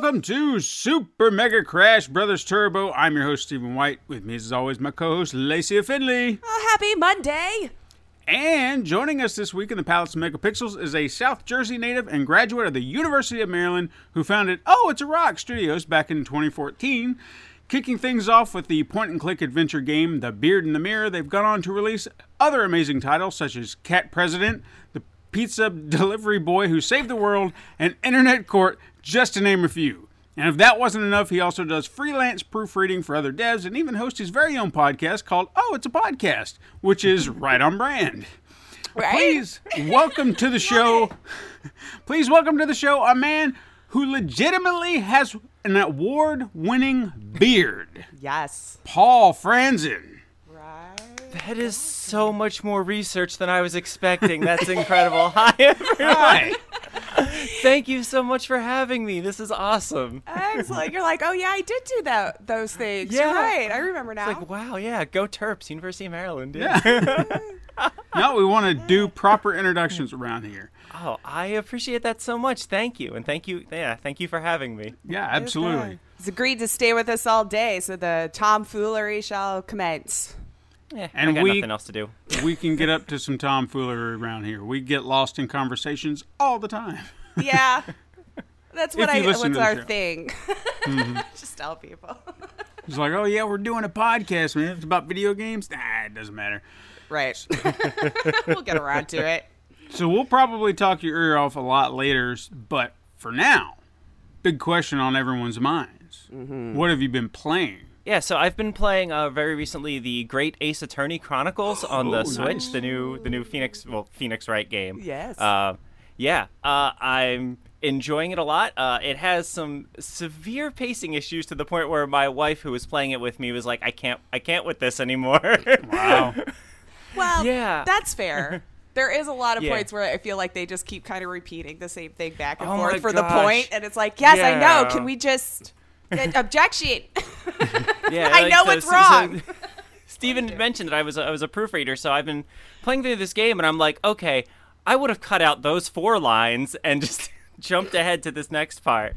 Welcome to Super Mega Crash Brothers Turbo. I'm your host, Stephen White. With me, as always, my co host, Lacey Finley. Oh, happy Monday! And joining us this week in the Palace of Megapixels is a South Jersey native and graduate of the University of Maryland who founded Oh, It's a Rock Studios back in 2014. Kicking things off with the point and click adventure game The Beard in the Mirror, they've gone on to release other amazing titles such as Cat President, The Pizza Delivery Boy Who Saved the World, and Internet Court, just to name a few. And if that wasn't enough, he also does freelance proofreading for other devs and even hosts his very own podcast called Oh, It's a Podcast, which is right on brand. Right? Please welcome to the show. Please welcome to the show a man who legitimately has an award winning beard, Yes. Paul Franzen. Right. That is so much more research than I was expecting. That's incredible. Hi, everyone. Hi. Thank you so much for having me. This is awesome. Excellent. You're like, oh yeah, I did do that. Those things. Yeah. You're right. I remember now. It's like, wow, yeah, go Terps, University of Maryland. Yeah. Now we want to do proper introductions around here. oh, I appreciate that so much. Thank you. And thank you. Yeah, thank you for having me. Yeah, absolutely. He's agreed to stay with us all day, so the tomfoolery shall commence. Yeah, And I got we- nothing else to do. We can get up to some tomfoolery around here. We get lost in conversations all the time. Yeah. That's what I. you What's listen to the our show. Mm-hmm. thing? Just tell people. It's like, oh yeah, we're doing a podcast, man. It's about video games. Nah, it doesn't matter. right. we'll get around to it. So we'll probably talk your ear off a lot later, but for now, big question on everyone's minds: What have you been playing? Yeah, so I've been playing uh, very recently the Great Ace Attorney Chronicles on the Oh, Switch, nice. the new the new Phoenix well Phoenix Wright game. Yes. Uh, yeah, uh, I'm enjoying it a lot. Uh, it has some severe pacing issues to the point where my wife, who was playing it with me, was like, "I can't, I can't with this anymore." Wow. Well, Yeah. that's fair. There is a lot of Yeah. points where I feel like they just keep kind of repeating the same thing back and Oh forth my for the point, and it's like, yes, I know. Can we just objection? yeah, I like, know so- wrong. so- Steven mentioned that I was a, I was a proofreader, so I've been playing through this game, and I'm like, okay, I would have cut out those four lines and just jumped ahead to this next part.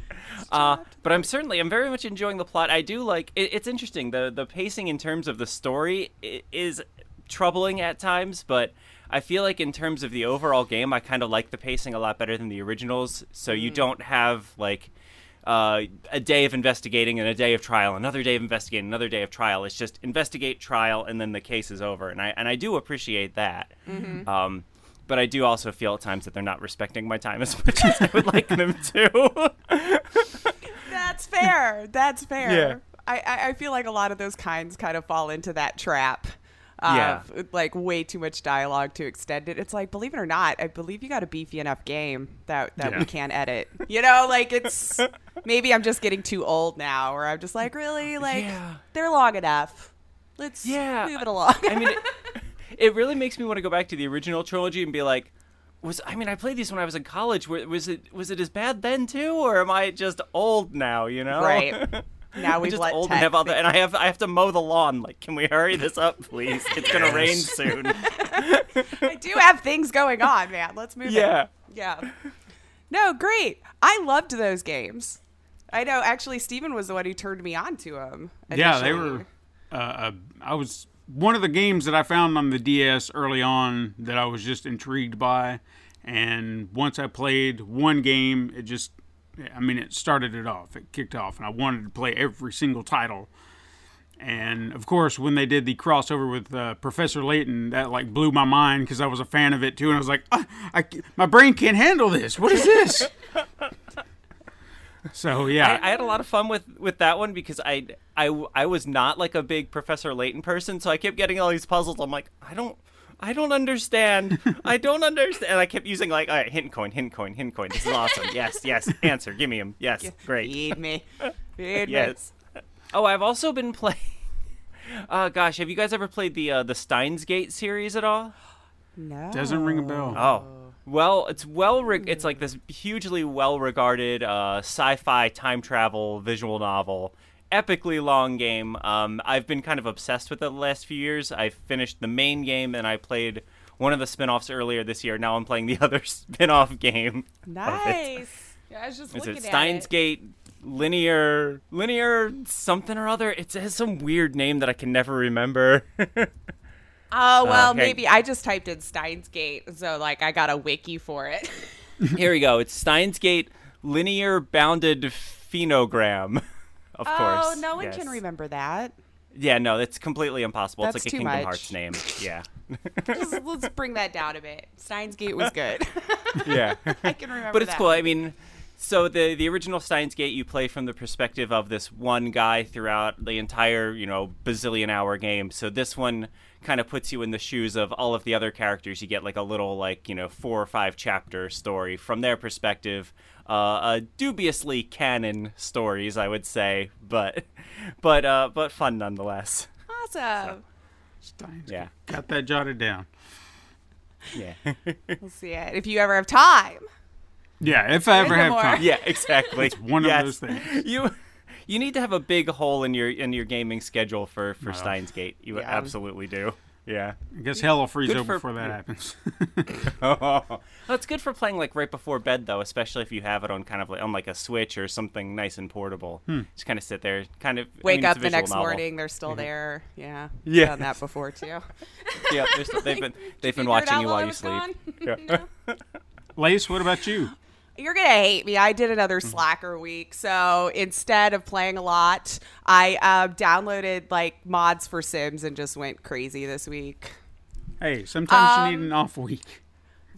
Uh, but I'm certainly I'm very much enjoying the plot. I do like it, it's interesting the the pacing in terms of the story is troubling at times, but. I feel like in terms of the overall game, I kind of like the pacing a lot better than the originals. So you don't have like uh, a day of investigating and a day of trial, another day of investigating, another day of trial. It's just investigate, trial, and then the case is over. And I and I do appreciate that. Um, but I do also feel at times that they're not respecting my time as much as I would like them to. that's fair. That's fair. Yeah. I, I I feel like a lot of those kinds kind of fall into that trap. Yeah. Of, like way too much dialogue to extend it. It's like, believe it or not, I believe you got a beefy enough game that that Yeah. we can't edit. You know, like it's maybe I'm just getting too old now, or I'm just like, really, like Yeah. they're long enough. Let's Yeah. move it along. I mean, it, it really makes me want to go back to the original trilogy and be like, was I mean, I played these when I was in college. Was it was it as bad then too, or am I just old now? You know, Right. Now we've just let old and have all the, think- and I have I have to mow the lawn. Like, can we hurry this up, please? It's gonna rain soon. I do have things going on, man. Let's move Yeah. it. Yeah. No, great. I loved those games. I know. Actually, Steven was the one who turned me on to them. Yeah, they were. Uh, uh, I was one of the games that I found on the DS early on that I was just intrigued by, and once I played one game, it just, I mean, it started it off. It kicked off, and I wanted to play every single title. And of course, when they did the crossover with uh, Professor Layton, that like blew my mind because I was a fan of it too, and I was like, "Ah, I, my brain can't handle this. What is this? So yeah, I, I had a lot of fun with with that one because I, I I was not like a big Professor Layton person, so I kept getting all these puzzles. I'm like, I don't. I don't understand. I don't understand. And I kept using like, all right, hint coin, hint coin, hint coin. This is awesome. Yes, yes. Answer. Give me him. Yes, great. Feed me. Feed Yes. Oh, I've also been playing. Uh, gosh, have you guys ever played the uh, the Steins Gate series at all? me. No. doesn't ring a bell. Oh, well, it's well. Reg- it's like this hugely well-regarded uh, sci-fi time travel visual novel. Epically long game. Um, I've been kind of obsessed with it the last few years. I finished the main game and I played one of the spin-offs earlier this year. Now I'm playing the other spin-off game. Nice. Yeah, I was just Is looking it Steins it. Gate linear linear something or other? It has some weird name that I can never remember. Oh well, okay. maybe I just typed in Steins Gate, so like I got a wiki for it. Here we go. It's Steins Gate linear bounded phenogram. Of oh, course. no one yes. can remember that. Yeah, no, it's completely impossible. That's it's like a Kingdom much. Hearts name. Yeah. Let's, let's bring that down a bit. Steins Gate was good. yeah. I can remember. That. But it's that. cool. I mean, so the the original Steins Gate, you play from the perspective of this one guy throughout the entire, you know, bazillion hour game. So this one kind of puts you in the shoes of all of the other characters. You get like a little, like you know, four or five chapter story from their perspective. Uh, uh, dubiously canon stories, I would say, but but uh, but fun nonetheless. Awesome. Steins Yeah. got that jotted down. Yeah. We'll see it if you ever have time. Yeah, if I ever have more. time. yeah, exactly. It's one of those things. You you need to have a big hole in your in your gaming schedule for for Well. Steins Gate. You Yeah. absolutely do. Yeah. I guess hell will freeze Good over for- before that happens. Oh, that's good for playing like right before bed though, especially if you have it on kind of like on like a Switch or something nice and portable. Hmm. Just kind of sit there, kind of I Wake mean, up the next novel. morning, they're still mm-hmm. there. Yeah, Yeah. done that before too. Yeah, they're still, they've been they've been watching you while you sleep. gone? Yeah. Lace, what about you? You're gonna hate me. I did another Mm-hmm. slacker week, so instead of playing a lot, I uh, downloaded like mods for Sims and just went crazy this week. Hey, sometimes Um, you need an off week.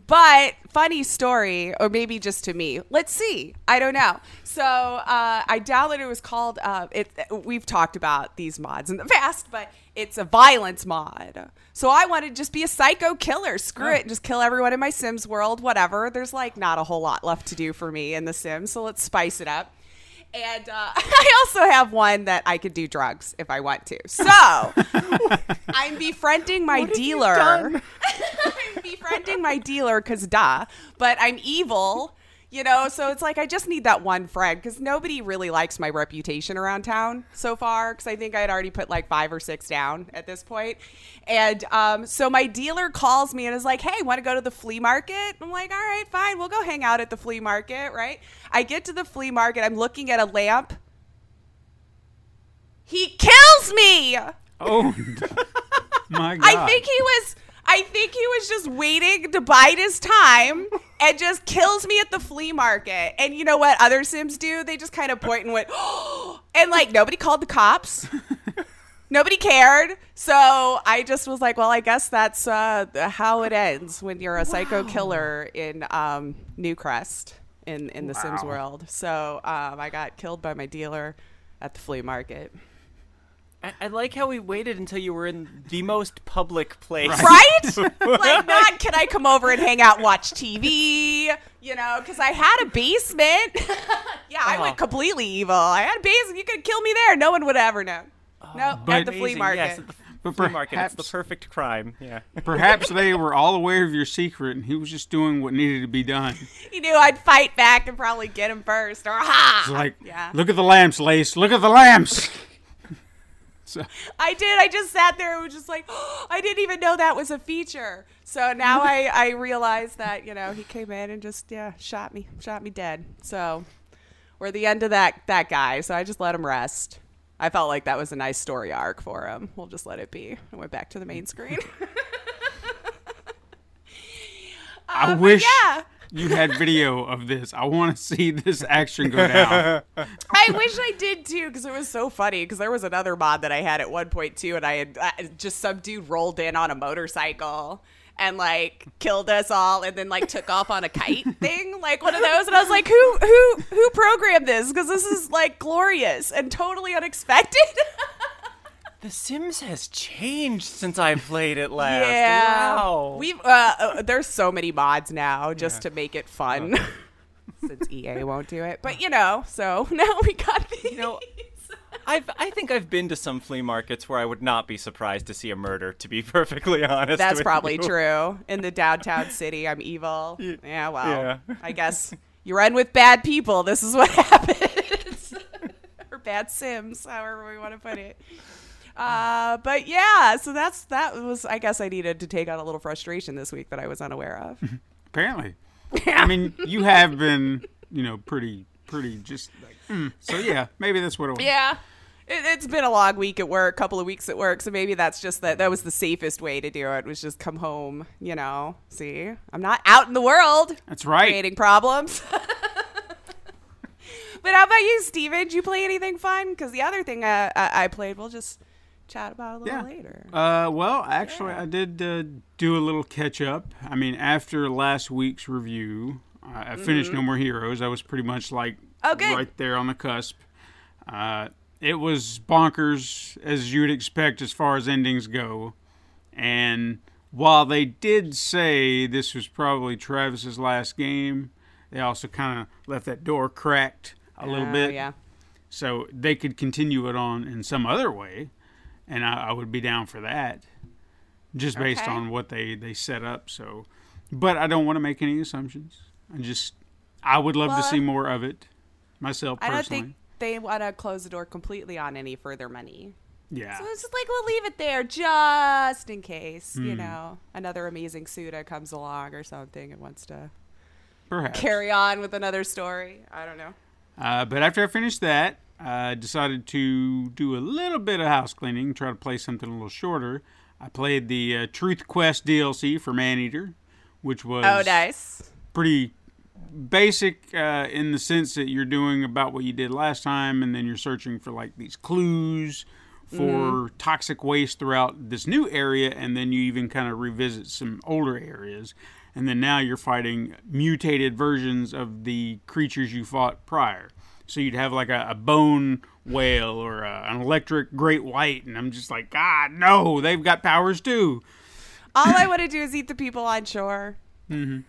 But funny story, or maybe just to me. Let's see. I don't know. So uh, I downloaded. It was called. Uh, it. We've talked about these mods in the past, but it's a violence mod. So I wanted to just be a psycho killer. Screw it, just kill everyone in my Sims world. Whatever. There's like not a whole lot left to do for me in the Sims, so let's spice it up. And uh, I also have one that I could do drugs if I want to. So I'm befriending my dealer. I'm befriending my dealer because duh. But I'm evil, you know. So it's like I just need that one friend because nobody really likes my reputation around town so far. Because I think I had already put like five or six down at this. And um, so my dealer calls me and is like, "Hey, want to go to the flea market?" I'm like, "All right, fine. We'll go hang out at the flea market." Right? I get to the flea market. I'm looking at a lamp. He kills me. Oh, my God. I think he was. I think he was just waiting to bide his time and just kills me at the flea market. And you know what other Sims do? They just kind of point and went, and like nobody called the cops. nobody cared. So I just was like, well, I guess that's uh, how it ends when you're a psycho killer in um, Newcrest in in the Sims world. So um, I got killed by my dealer at the flea market. I, I like how we waited until you were in the most public place. right? like, not can I come over and hang out watch TV? You know, because I had a basement. yeah, I Oh. went completely evil. I had a basement. You could kill me there. No one would ever know. Oh. no, But- at the flea market. Yes, at the But flea market. It's the perfect crime. Yeah. Perhaps they were all aware of your secret and he was just doing what needed to be done. he knew I'd fight back and probably get him first. Or ha! It's like, yeah. look at the lamps, Lace. Look at the lamps. So, I did. I just sat there and was just like, I didn't even know that was a feature. So now I, I realize that, you know, he came in and just, yeah, shot me, shot me dead. So we're the end of that, that guy. So I just let him rest. I felt like that was a nice story arc for him. We'll just let it be. I went back to the main screen. I Uh, but wish yeah. You had video of this. I want to see this action go down. I wish I did too, because it was so funny. Because there was another mod that I had at one point too, and I had uh, just some dude rolled in on a motorcycle, and like killed us all and then like took off on a kite thing, like one of those. And I was like, who who who programmed this? Because this is like glorious and totally unexpected. The Sims has changed since I played it last. yeah, Wow. we've uh, uh, there's so many mods now just to make it fun. Since EA won't do it, but you know, so now we got these. You know, I've I think I've been to some flea markets where I would not be surprised to see a murder. To be perfectly honest, That's probably you. true. In the downtown city, I'm evil. Yeah, well, yeah. I guess you run with bad people. This is what happens. or bad Sims, however we want to put it. Uh, but yeah, so that's that was. I guess I needed to take out a little frustration this week that I was unaware of. Apparently. I mean, you have been, you know, pretty, pretty just like, mm. so yeah, maybe that's what it was. yeah. It, it's been a long week at work, couple of weeks at work, so maybe that's just that. That was the safest way to do it. Was just come home, you know. See, I'm not out in the world. That's right. creating problems. but how about you, Steven? Did you play anything fun? Because the other thing uh, I, I played, we'll just chat about a little Yeah. later. Uh, well, actually, I did uh, do a little catch up. I mean, after last week's review, I I finished No More Heroes. I was pretty much like Oh, right there on the cusp. Uh, it was bonkers, as you'd expect as far as endings go. And while they did say this was probably Travis's last game, they also kind of left that door cracked a little Oh, bit Yeah. so they could continue it on in some other way, and I, I would be down for that, just based Okay. on what they they set up. So, but I don't want to make any assumptions. I just I would love to see more of it myself I don't personally. think they want to close the door completely on any further money. yeah, So it's just like we'll leave it there just in case, Hmm. you know, another amazing Suda comes along or something and wants to perhaps. carry on with another story. I don't know. Uh, but after I finished that, I decided to do a little bit of house cleaning, try to play something a little shorter. I played the uh, Truth Quest DLC for Maneater, which was Oh, nice. pretty basic uh, in the sense that you're doing about what you did last time, and then you're searching for like these clues for toxic waste throughout this new area, and then you even kind of revisit some older areas. And then now you're fighting mutated versions of the creatures you fought prior. So you'd have like a, a bone whale or a, an electric great white, and I'm just like, God, no, they've got powers too. All I want to do is eat the people on shore. Mm-hmm.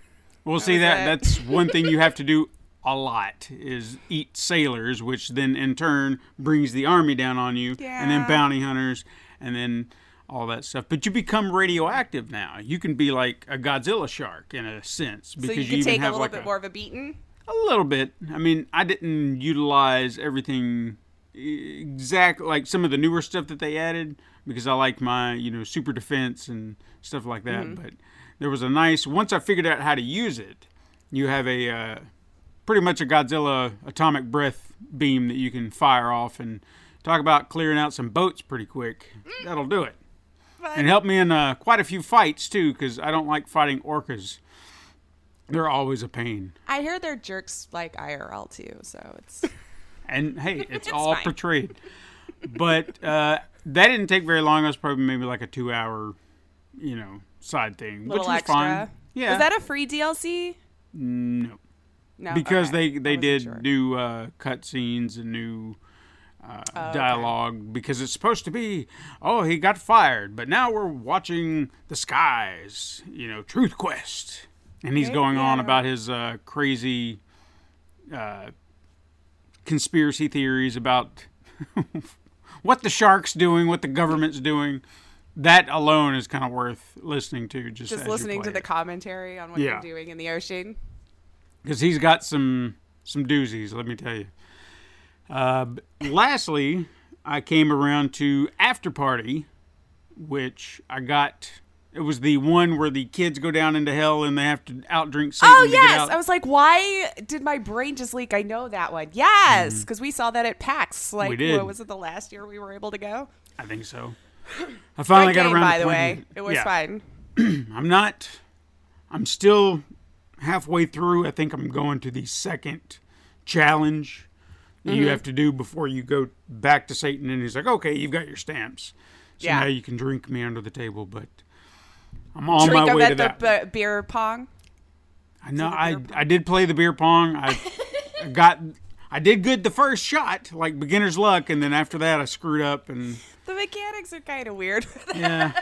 Well, see that it. that's one thing you have to do a lot is eat sailors, which then in turn brings the army down on you, and then bounty hunters, and then all that stuff. But you become radioactive now. You can be like a Godzilla shark in a sense So because you you, can even take a have little like bit a, more of a beating. A little bit. I mean, I didn't utilize everything exact like some of the newer stuff that they added because I like my you know super defense and stuff like that. Mm-hmm. But there was a nice once I figured out how to use it. You have a uh, pretty much a Godzilla atomic breath beam that you can fire off and talk about clearing out some boats pretty quick. Mm. That'll do it. And help me in uh, quite a few fights too, because I don't like fighting orcas. They're always a pain. I hear they're jerks like IRL too, so it's and hey, it's, It's all fine. portrayed. But uh, that didn't take very long. It was probably maybe like a two-hour, you know, side thing, little which was extra. fine. Yeah, Was that a free DLC? no? No, Because okay. they they did sure. new uh, cutscenes and new uh, Oh, okay. dialogue because it's supposed to be. Oh, he got fired, but now we're watching the skies. You know, Truth Quest, and he's going on about his uh, crazy uh, conspiracy theories about what the shark's doing, what the government's doing. That alone is kind of worth listening to. Just Just listening to play the commentary on what Yeah. you're doing in the ocean. because he's got some some doozies. Let me tell you. Uh, lastly, I came around to After Party, which I got. It was the one where the kids go down into hell and they have to outdrink Satan Oh to get yes. I was like, why did my brain just leak? I know that one. Yes, because we saw that at PAX. Like, Mm-hmm. did. what was it the last year we were able to go? I think so. I finally got game, around. by the way. It was Yeah. fun. I'm not. I'm still halfway through. I think I'm going to the second challenge that Mm-hmm. you have to do before you go back to Satan. And he's like, okay, you've got your stamps. So Yeah. now you can drink me under the table. But I'm on Drink my way to at that. the b- beer pong. I know. I I did play the beer pong. I got. I did good the first shot, like beginner's luck, and then after that I screwed up, and The mechanics are kind of weird. yeah,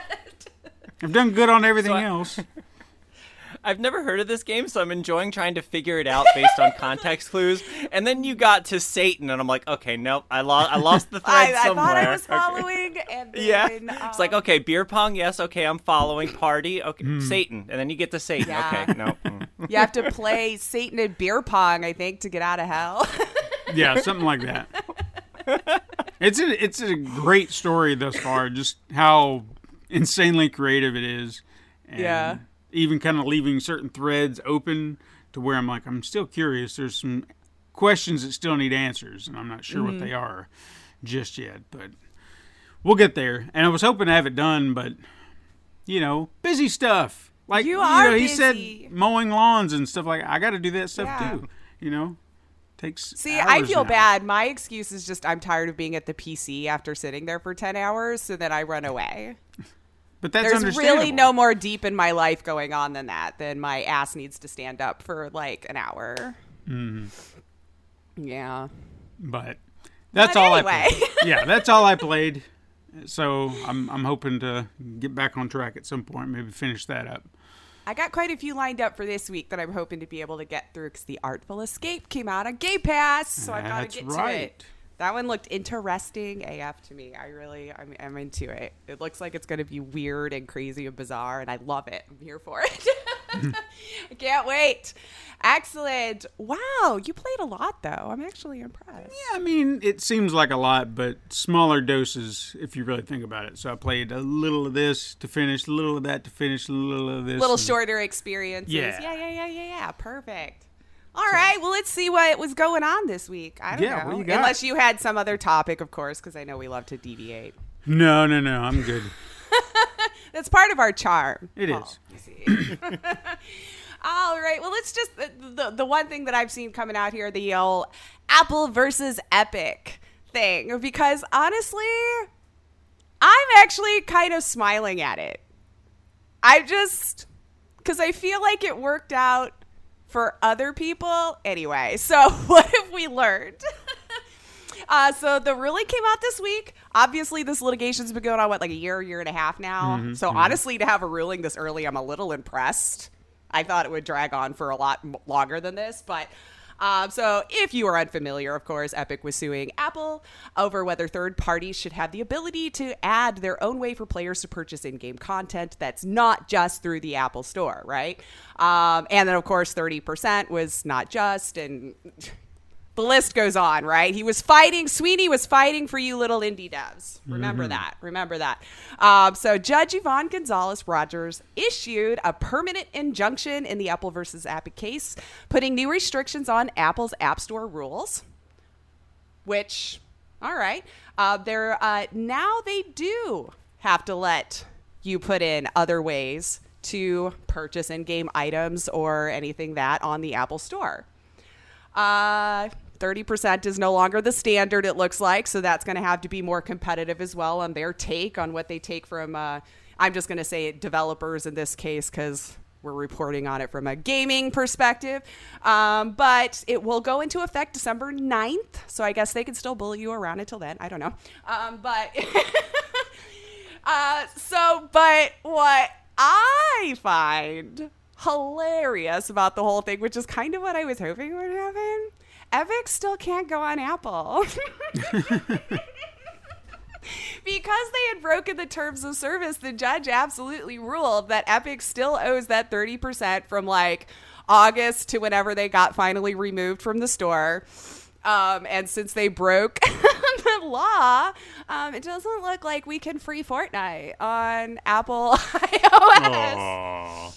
I've done good on everything I- else. I've never heard of this game, so I'm enjoying trying to figure it out based on context clues. And then you got to Satan, and I'm like, okay, nope, I lost. I lost the I, thread I somewhere. thought I was Okay. following, and then, Yeah, it's like um, okay, beer pong, yes, okay, I'm following. Party, okay, Satan, and then you get to Satan. Yeah. Okay, no, mm. you have to play Satan and beer pong, I think, to get out of hell. Yeah, something like that. It's a it's a great story thus far. Just how insanely creative it is. And Yeah. Even kind of leaving certain threads open to where I'm like, I'm still curious. There's some questions that still need answers, and I'm not sure Mm-hmm. what they are just yet. But we'll get there. And I was hoping to have it done, but you know, busy stuff. Like You are know, he busy. said mowing lawns and stuff like. I got to do that stuff Yeah. too. You know, takes. See, I feel now. bad. My excuse is just I'm tired of being at the PC after sitting there for 10 hours, so then I run away. But that's There's really no more deep in my life going on than that. Then my ass needs to stand up for like an hour. Mm-hmm. Yeah. but that's But all I played. Yeah, that's all I played. So I'm I'm hoping to get back on track at some point. Maybe finish that up. I got quite a few lined up for this week that I'm hoping to be able to get through because the Artful Escape came out on Game Pass, so I've got to get right. to it. That one looked interesting AF to me. I really, I'm, I'm into it. It looks like it's going to be weird and crazy and bizarre, and I love it. I'm here for it. I can't wait. Excellent. Wow, you played a lot though. I'm actually impressed. Yeah, I mean, it seems like a lot, but smaller doses if you really think about it. So I played a little of this to finish, a little of that to finish, a little of this. Little shorter experiences. Yeah. yeah, yeah, yeah, yeah. yeah. Perfect. All right, well, let's see what was going on this week. I don't Yeah, know. you? Unless you had some other topic, of course, because I know we love to deviate. No, no, no. I'm good. That's part of our charm. It Oh, is. you see. All right. Well, let's just the, the the one thing that I've seen coming out here, the old Apple versus Epic thing, because honestly, I'm actually kind of smiling at it. I just because I feel like it worked out for other people anyway. So what have we learned? Uh, so the ruling came out this week. Obviously, this litigation's been going on what like a year, year and a half now. so honestly, to have a ruling this early, I'm a little impressed. I thought it would drag on for a lot longer than this, but. Um, so, if you are unfamiliar, of course, Epic was suing Apple over whether third parties should have the ability to add their own way for players to purchase in game content that's not just through the Apple Store, right? Um, and then, of course, 30% was not just, and the list goes on, right? He was fighting, Sweeney was fighting for you little indie devs. Remember that. Remember that. Um, so Judge Yvonne Gonzalez Rogers issued a permanent injunction in the Apple versus Epic case, putting new restrictions on Apple's App Store rules, which, all right, uh, they're, uh, now they do have to let you put in other ways to purchase in-game items or anything that on the Apple Store. Uh, 30% is no longer the standard, it looks like. So that's going to have to be more competitive as well on their take on what they take from, uh, I'm just going to say developers in this case because we're reporting on it from a gaming perspective. Um, but it will go into effect December 9th. So I guess they can still bully you around until then. I don't know. Um, but. Uh, so, but what I find hilarious about the whole thing, which is kind of what I was hoping would happen, Epic still can't go on Apple. because they had broken the terms of service, the judge absolutely ruled that Epic still owes that 30% from like August to whenever they got finally removed from the store. Um, and since they broke the law, um, it doesn't look like we can free Fortnite on Apple iOS. Aw.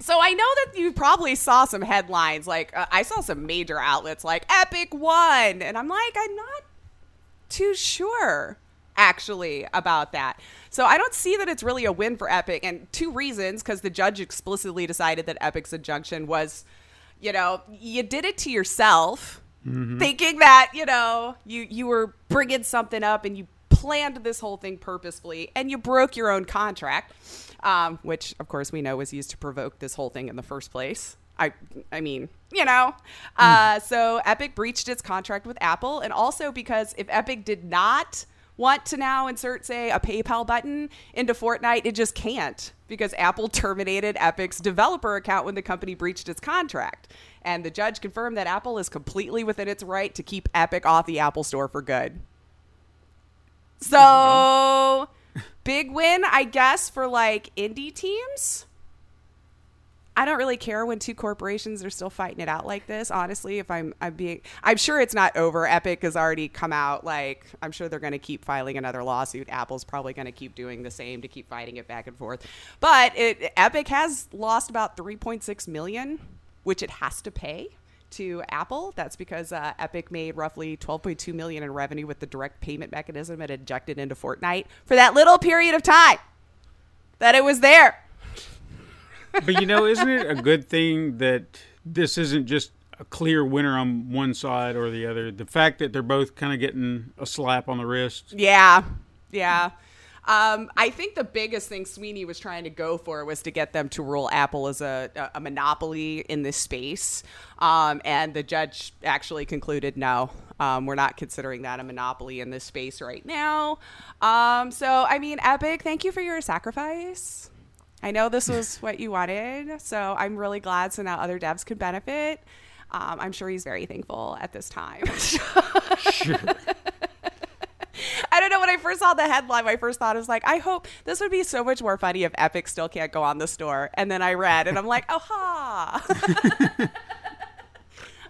So I know that you probably saw some headlines. Like uh, I saw some major outlets like Epic won, and I'm like, I'm not too sure actually about that. So I don't see that it's really a win for Epic, and two reasons because the judge explicitly decided that Epic's injunction was, you know, you did it to yourself, thinking that you know you you were bringing something up and you planned this whole thing purposefully, and you broke your own contract, um, which of course we know was used to provoke this whole thing in the first place. I, I mean, you know. Uh, so Epic breached its contract with Apple, and also because if Epic did not want to now insert, say, a PayPal button into Fortnite, it just can't because Apple terminated Epic's developer account when the company breached its contract. And the judge confirmed that Apple is completely within its right to keep Epic off the Apple Store for good. So, big win, I guess, for like indie teams. I don't really care when two corporations are still fighting it out like this. Honestly, if I'm I'm being I'm sure it's not over. Epic has already come out like I'm sure they're going to keep filing another lawsuit. Apple's probably going to keep doing the same to keep fighting it back and forth. But it, Epic has lost about 3.6 million, which it has to pay to Apple. That's because uh, Epic made roughly 12.2 million in revenue with the direct payment mechanism it injected into Fortnite for that little period of time that it was there. but you know, isn't it a good thing that this isn't just a clear winner on one side or the other? The fact that they're both kind of getting a slap on the wrist. Yeah, yeah. Um, I think the biggest thing Sweeney was trying to go for was to get them to rule Apple as a, a monopoly in this space. Um, and the judge actually concluded no, um, we're not considering that a monopoly in this space right now. Um, so, I mean, Epic, thank you for your sacrifice. I know this was what you wanted, so I'm really glad so now other devs can benefit. Um, I'm sure he's very thankful at this time. Sure. I don't know. When I first saw the headline, my first thought was like, I hope this would be so much more funny if Epic still can't go on the store. And then I read, and I'm like, oh ha.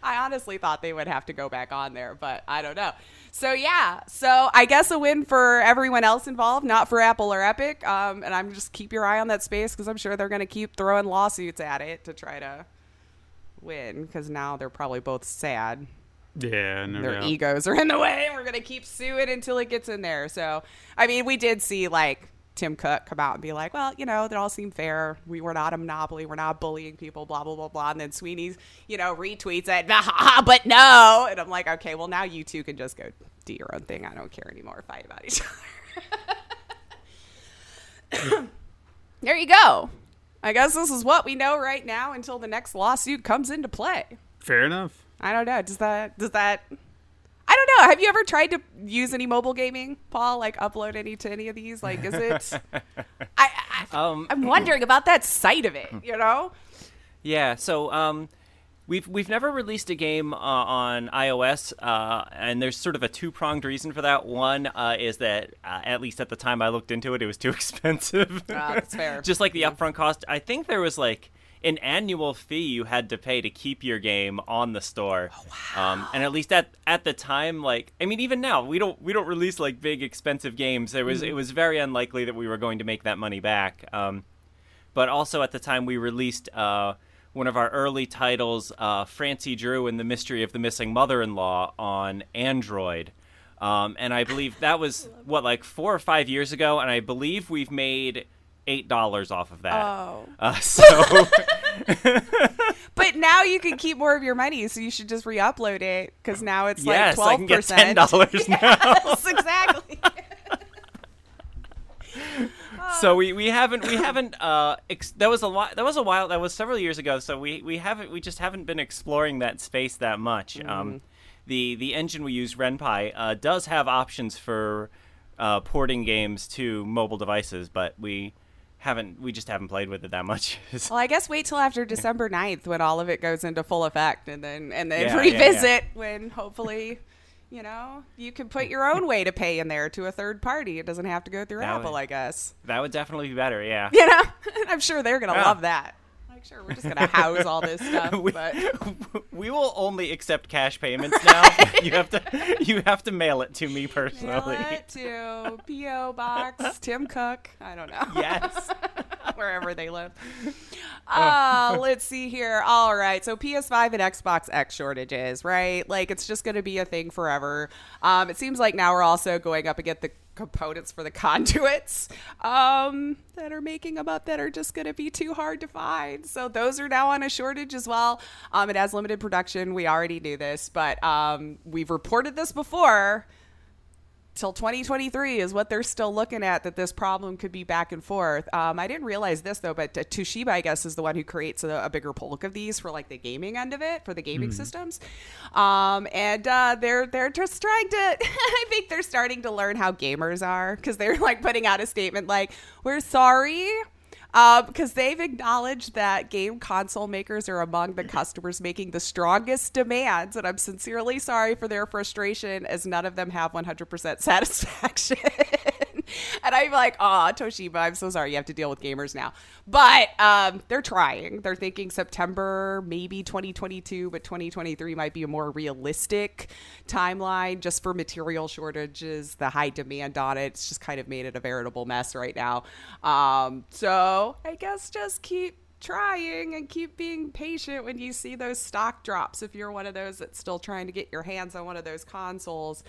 I honestly thought they would have to go back on there, but I don't know. So yeah, so I guess a win for everyone else involved, not for Apple or Epic. Um, and I'm just keep your eye on that space because I'm sure they're going to keep throwing lawsuits at it to try to win because now they're probably both sad Yeah, no their doubt. egos are in the way. And we're gonna keep suing until it gets in there. So, I mean, we did see like Tim Cook come out and be like, "Well, you know, that all seemed fair. We were not a monopoly. We're not bullying people. Blah blah blah blah." And then Sweeney's, you know, retweets it, "Ah, but no. And I'm like, okay, well now you two can just go do your own thing. I don't care anymore. Fight about each other. there you go. I guess this is what we know right now until the next lawsuit comes into play. Fair enough. I don't know. Does that does that I don't know. Have you ever tried to use any mobile gaming, Paul? Like upload any to any of these? Like, is it? I, I Um, I'm wondering about that side of it. You know? Yeah, so um, we've we've never released a game uh, on iOS, uh, and there's sort of a two pronged reason for that. One uh, is that uh, at least at the time I looked into it, it was too expensive. Ah, that's fair. Just like the upfront cost, I think there was like an annual fee you had to pay to keep your game on the store. Oh, wow. Um, and at least at at the time, like I mean, even now we don't we don't release like big expensive games. There was it was very unlikely that we were going to make that money back. Um, but also at the time we released uh, one of our early titles, uh, Francie Drew and the Mystery of the Missing Mother-in-Law, on Android. Um, and I believe that was what like four or five years ago, and I believe we've made eight dollars off of that. Oh. Uh, so But now you can keep more of your money, so you should just re-upload it because now it's yes, like I twelve can get percent. ten dollars now. Yes, exactly. so we, we haven't we haven't uh ex- that was a lot that was a while that was several years ago so we, we haven't we just haven't been exploring that space that much um the the engine we use Ren'Py uh, does have options for uh, porting games to mobile devices but we haven't we just haven't played with it that much Well, I guess wait till after December 9th when all of it goes into full effect and then and then Yeah, yeah, revisit when hopefully you know, you can put your own way to pay in there to a third party. It doesn't have to go through That Apple, would- I guess. that would definitely be better yeah You know, I'm sure they're going to Yeah. love that. Sure, we're just going to house all this stuff, we, but we will only accept cash payments now. you have to you have to mail it to me personally. mail it to PO Box Tim Cook. I don't know. Yes. wherever they live. Uh, let's see here. All right. So PS5 and Xbox X shortages, right? Like it's just going to be a thing forever. Um, it seems like now we're also going up against the components for the conduits um, that are making them up that are just going to be too hard to find. So those are now on a shortage as well. Um, it has limited production. We already knew this, but um, we've reported this before till 2023 is what they're still looking at that this problem could be back and forth. Um, I didn't realize this though, but uh, Toshiba, I guess, is the one who creates a, a bigger bulk of these for like the gaming end of it for the gaming systems. Um, and uh, they're they're just trying to. I think they're starting to learn how gamers are because they're like putting out a statement like, "We're sorry." Um, because they've acknowledged that game console makers are among the customers making the strongest demands, and I'm sincerely sorry for their frustration, as none of them have 100% satisfaction. and I'm like, oh, Toshiba, I'm so sorry you have to deal with gamers now. But um, they're trying. They're thinking September, maybe 2022, but 2023 might be a more realistic timeline just for material shortages, the high demand on it. It's just kind of made it a veritable mess right now. Um, so I guess just keep trying and keep being patient when you see those stock drops if you're one of those that's still trying to get your hands on one of those consoles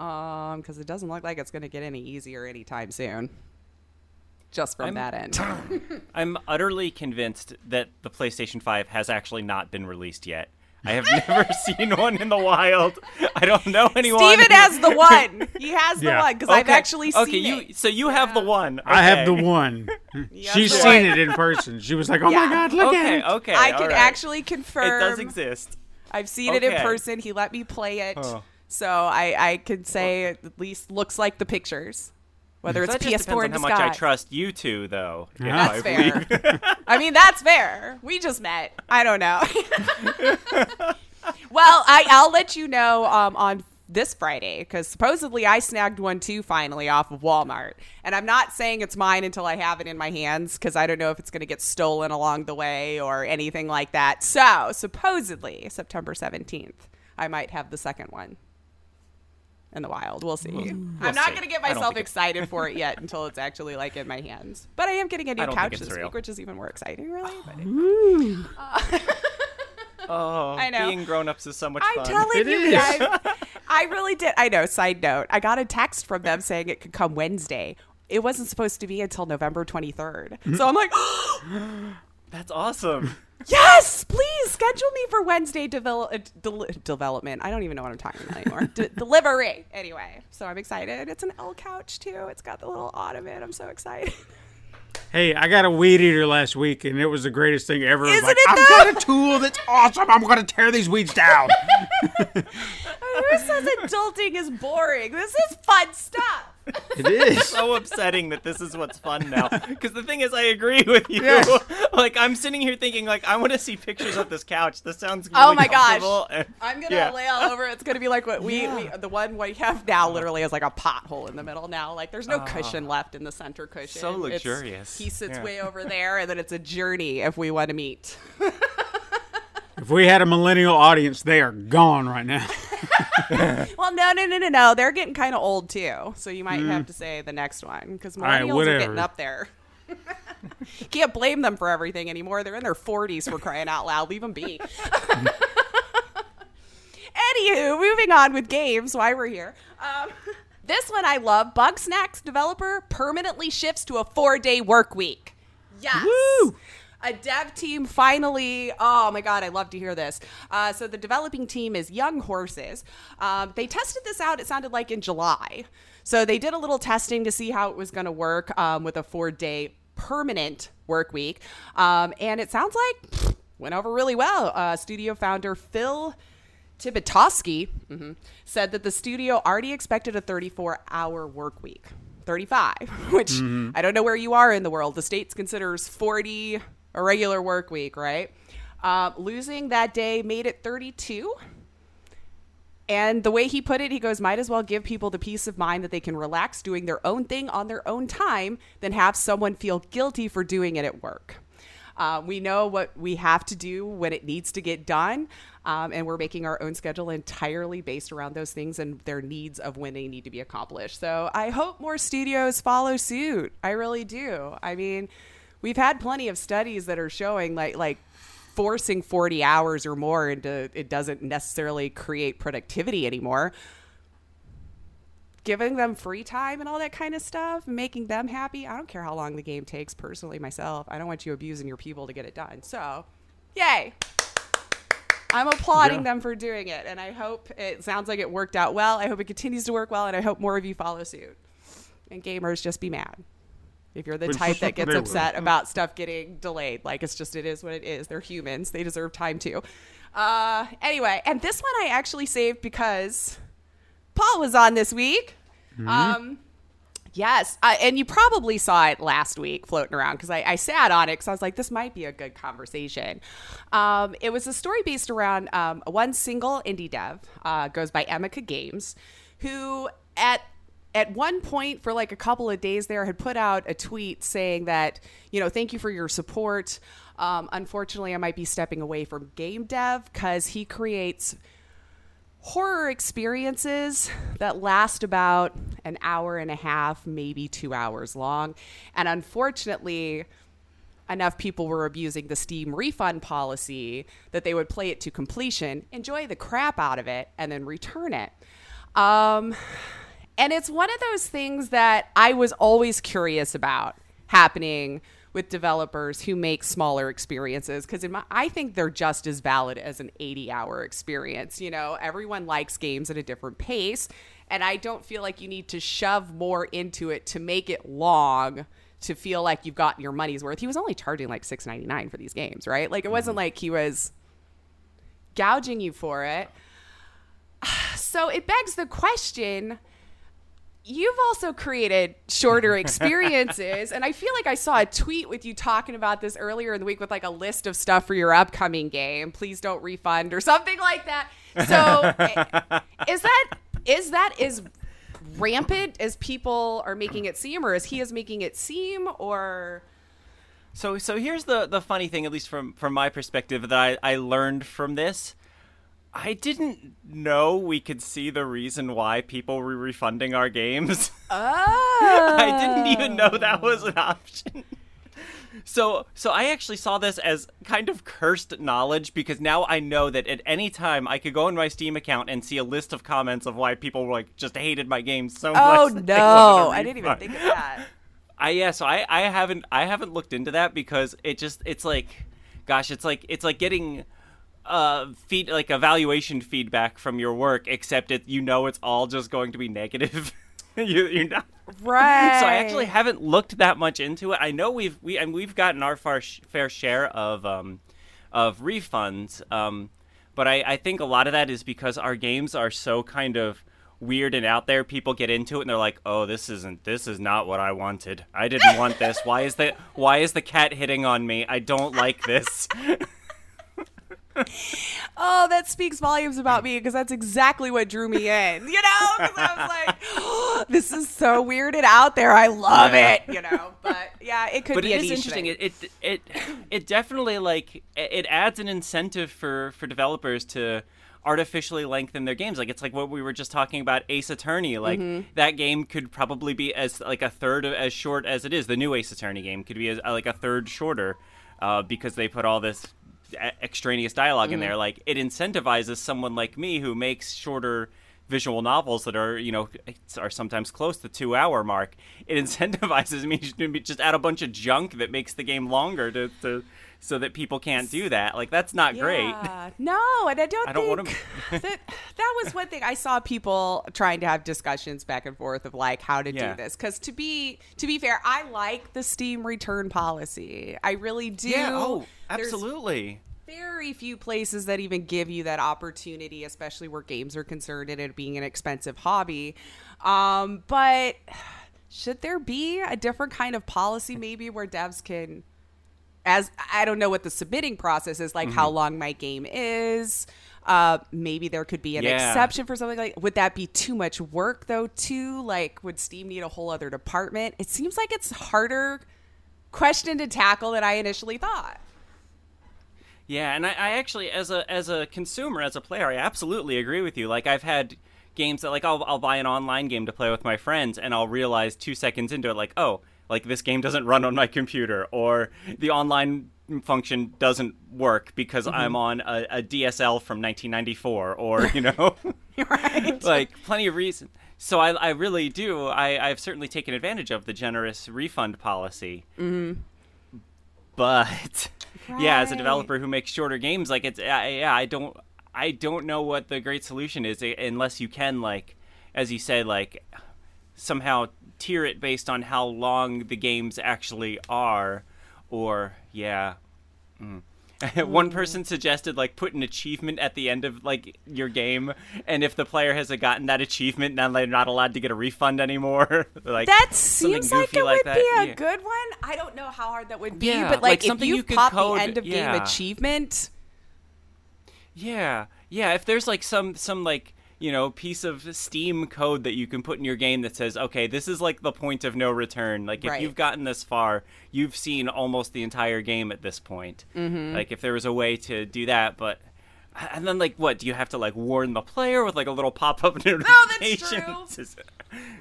um because it doesn't look like it's going to get any easier anytime soon just from I'm- that end I'm utterly convinced that the PlayStation 5 has actually not been released yet. I have never seen one in the wild. I don't know anyone. steven who- has the one he has the Yeah. one because i've actually seen okay, you it so you have the one. I have the one. You She's the seen one. it in person. She was like, "Oh Yeah. my god, look at it!" okay. i all can right. actually confirm It does exist. I've seen it in person. He let me play it. Oh. So I, I can say it at least looks like the pictures. Whether it's that just PS4 depends on in how much I trust you two, though. if Yeah. I That's fair. I mean, that's fair. We just met. I don't know. well, I, I'll let you know um, on this Friday because supposedly I snagged one too finally off of Walmart. And I'm not saying it's mine until I have it in my hands because I don't know if it's going to get stolen along the way or anything like that. So, supposedly, September 17th, I might have the second one in the wild. We'll see. I'm not going to get myself excited for it yet until it's actually like in my hands. But I am getting a new I couch this real. week, which is even more exciting, really. But oh, I know. being grown-ups is so much I'm fun. telling It you is. guys, I really did. I know. Side note: I got a text from them saying it could come Wednesday. It wasn't supposed to be until November 23rd. Mm-hmm. So I'm like, That's awesome. Yes, please schedule me for Wednesday devel- uh, del- development. I don't even know what I'm talking about anymore. De- delivery. Anyway, so I'm excited. It's an L couch too. It's got the little ottoman. I'm so excited. Hey, I got a weed eater last week, and it was the greatest thing ever. Isn't like, it, I've though? got a tool that's awesome. I'm going to tear these weeds down. Who says adulting is boring? This is fun stuff. It is. so upsetting that this is what's fun now. Because the thing is, I agree with you. Yes. like I'm sitting here thinking, like I want to see pictures of this couch. This sounds good. Oh my gosh. and- I'm gonna Yeah. lay all over. it. It's gonna be like what we, we the one we have now. Literally is like a pothole in the middle now. Like there's no ah. cushion left in the center cushion. So It's- luxurious. he sits Yeah. way over there, and then it's a journey if we want to meet. If we had a millennial audience, they are gone right now. Well, no, no, no, no, no. They're getting kind of old too, so you might have to say the next one because Mm. right, millennials are getting up there. Can't blame them for everything anymore. They're in their 40s for crying out loud. Leave them be. Anywho, moving on with games. Why we're here. Um, this one I love. Bugsnax developer permanently shifts to a four-day work week. Yes. Woo! A dev team finally. Oh my god, I love to hear this. Uh, so the developing team is Young Horses. Um, they tested this out. It sounded like in July. So they did a little testing to see how it was going to work um, with a four-day permanent work week, um, and it sounds like pfft, went over really well. Uh, studio founder Phil. Tibitoski mhm, said that the studio already expected a 34 hour work week. 35, which I don't know where you are in the world. The States considers 40 a regular work week, right? Uh, losing that day made it 32. And the way he put it, he goes, might as well give people the peace of mind that they can relax doing their own thing on their own time than have someone feel guilty for doing it at work. Uh, we know what we have to do when it needs to get done, um, and we're making our own schedule entirely based around those things and their needs of when they need to be accomplished. So I hope more studios follow suit. I really do. I mean, we've had plenty of studies that are showing like like forcing 40 hours or more into it doesn't necessarily create productivity anymore giving them free time and all that kind of stuff, making them happy. I don't care how long the game takes, personally, myself. I don't want you abusing your people to get it done. So, yay. I'm applauding Yeah. them for doing it, and I hope it sounds like it worked out well. I hope it continues to work well, and I hope more of you follow suit. And gamers just be mad if you're the Which type that gets upset about stuff getting delayed. Like it's just it is what it is. They're humans. They deserve time too. Uh, anyway, and this one I actually saved because Paul was on this week. Um, yes, uh, and you probably saw it last week floating around because I, I sat on it because I was like, this might be a good conversation. Um, it was a story based around um, one single indie dev, uh, goes by Emika Games, who at at one point for like a couple of days there had put out a tweet saying that you know thank you for your support um, unfortunately i might be stepping away from game dev because he creates horror experiences that last about an hour and a half maybe two hours long and unfortunately enough people were abusing the Steam refund policy that they would play it to completion, enjoy the crap out of it, and then return it. Um, and it's one of those things that I was always curious about happening with developers who make smaller experiences because I think they're just as valid as an 80 hour experience. You know, everyone likes games at a different pace, and I don't feel like you need to shove more into it to make it long to feel like you've gotten your money's worth. He was only charging like six ninety nine for these games, right? Like it wasn't mm-hmm. like he was gouging you for it. So it begs the question. You've also created shorter experiences, and I feel like I saw a tweet with you talking about this earlier in the week with like a list of stuff for your upcoming game. Please don't refund or something like that. So, is that is that is rampant as people are making it seem, or as he is making it seem, or So so here's the the funny thing, at least from from my perspective, that I, I learned from this. I didn't know we could see the reason why people were refunding our games. oh, I didn't even know that oh. was an option. So so I actually saw this as kind of cursed knowledge because now I know that at any time I could go in my Steam account and see a list of comments of why people like just hated my game so oh, much. Oh no, I didn't even think of that. I yeah, so I I haven't I haven't looked into that because it just it's like gosh, it's like it's like getting uh feed like evaluation feedback from your work except it you know it's all just going to be negative. you you're not Right. so I actually haven't looked that much into it. I know we've we and we've gotten our far sh- fair share of um of refunds. Um but I I think a lot of that is because our games are so kind of weird and out there people get into it and they're like oh this isn't this is not what i wanted i didn't want this why is the why is the cat hitting on me i don't like this Oh, that speaks volumes about me because that's exactly what drew me in. You know, because I was like, oh, "This is so weird and out there. I love Yeah. it." You know, but yeah, it could but be it a is niche interesting. thing. It, it it it definitely like it it adds an incentive for for developers to artificially lengthen their games. Like it's like what we were just talking about Ace Attorney. Like Mm-hmm. that game could probably be as like a third of, as short as it is. The new Ace Attorney game could be as, like a third shorter uh, because they put all this extraneous dialog in Mm-hmm. there. Like it incentivizes someone like me who makes shorter visual novels that are you know are sometimes close to two hour mark it incentivizes me to just add a bunch of junk that makes the game longer to, to so that people can't do that like that's not great No, and I don't. I don't wanna- that that was one thing I saw people trying to have discussions back and forth of like how to Yeah. do this. Because to be to be fair, I like the Steam return policy. I really do. yeah oh There's absolutely very few places that even give you that opportunity, especially where games are concerned and it being an expensive hobby. Um, but should there be a different kind of policy, maybe where devs can, as I don't know what the submitting process is, like how Mm-hmm. long my game is. Uh, maybe there could be an Yeah. exception for something like. Would that be too much work though? Too like, would Steam need a whole other department? It seems like it's harder question to tackle than I initially thought. Yeah, and I, I actually, as a as a consumer, as a player, I absolutely agree with you. Like I've had games that like I'll I'll buy an online game to play with my friends, and I'll realize two seconds into it, like oh, like this game doesn't run on my computer, or the online function doesn't work because I'm on a, a DSL from 1994, or you know, right. like plenty of reason. So I, I really do. I, I've certainly taken advantage of the generous refund policy. Mm-hmm. But yeah, as a developer who makes shorter games, like it's I, yeah, I don't I don't know what the great solution is unless you can like, as you said, like somehow tier it based on how long the games actually are, or yeah. Mm. One person suggested like put an achievement at the end of like your game, and if the player hasn't gotten that achievement, then they're not allowed to get a refund anymore. like That seems like it would that. be a Yeah. good one. I don't know how hard that would be, Yeah, but like like, if you, you pop code- the end of game achievement, Yeah, yeah. If there's like some some like you know piece of Steam code that you can put in your game that says, okay, this is like the point of no return. Like if Right. you've gotten this far, you've seen almost the entire game at this point. Mm-hmm. Like if there was a way to do that, but. And then, like, what do you have to like warn the player with like a little pop-up notification? true.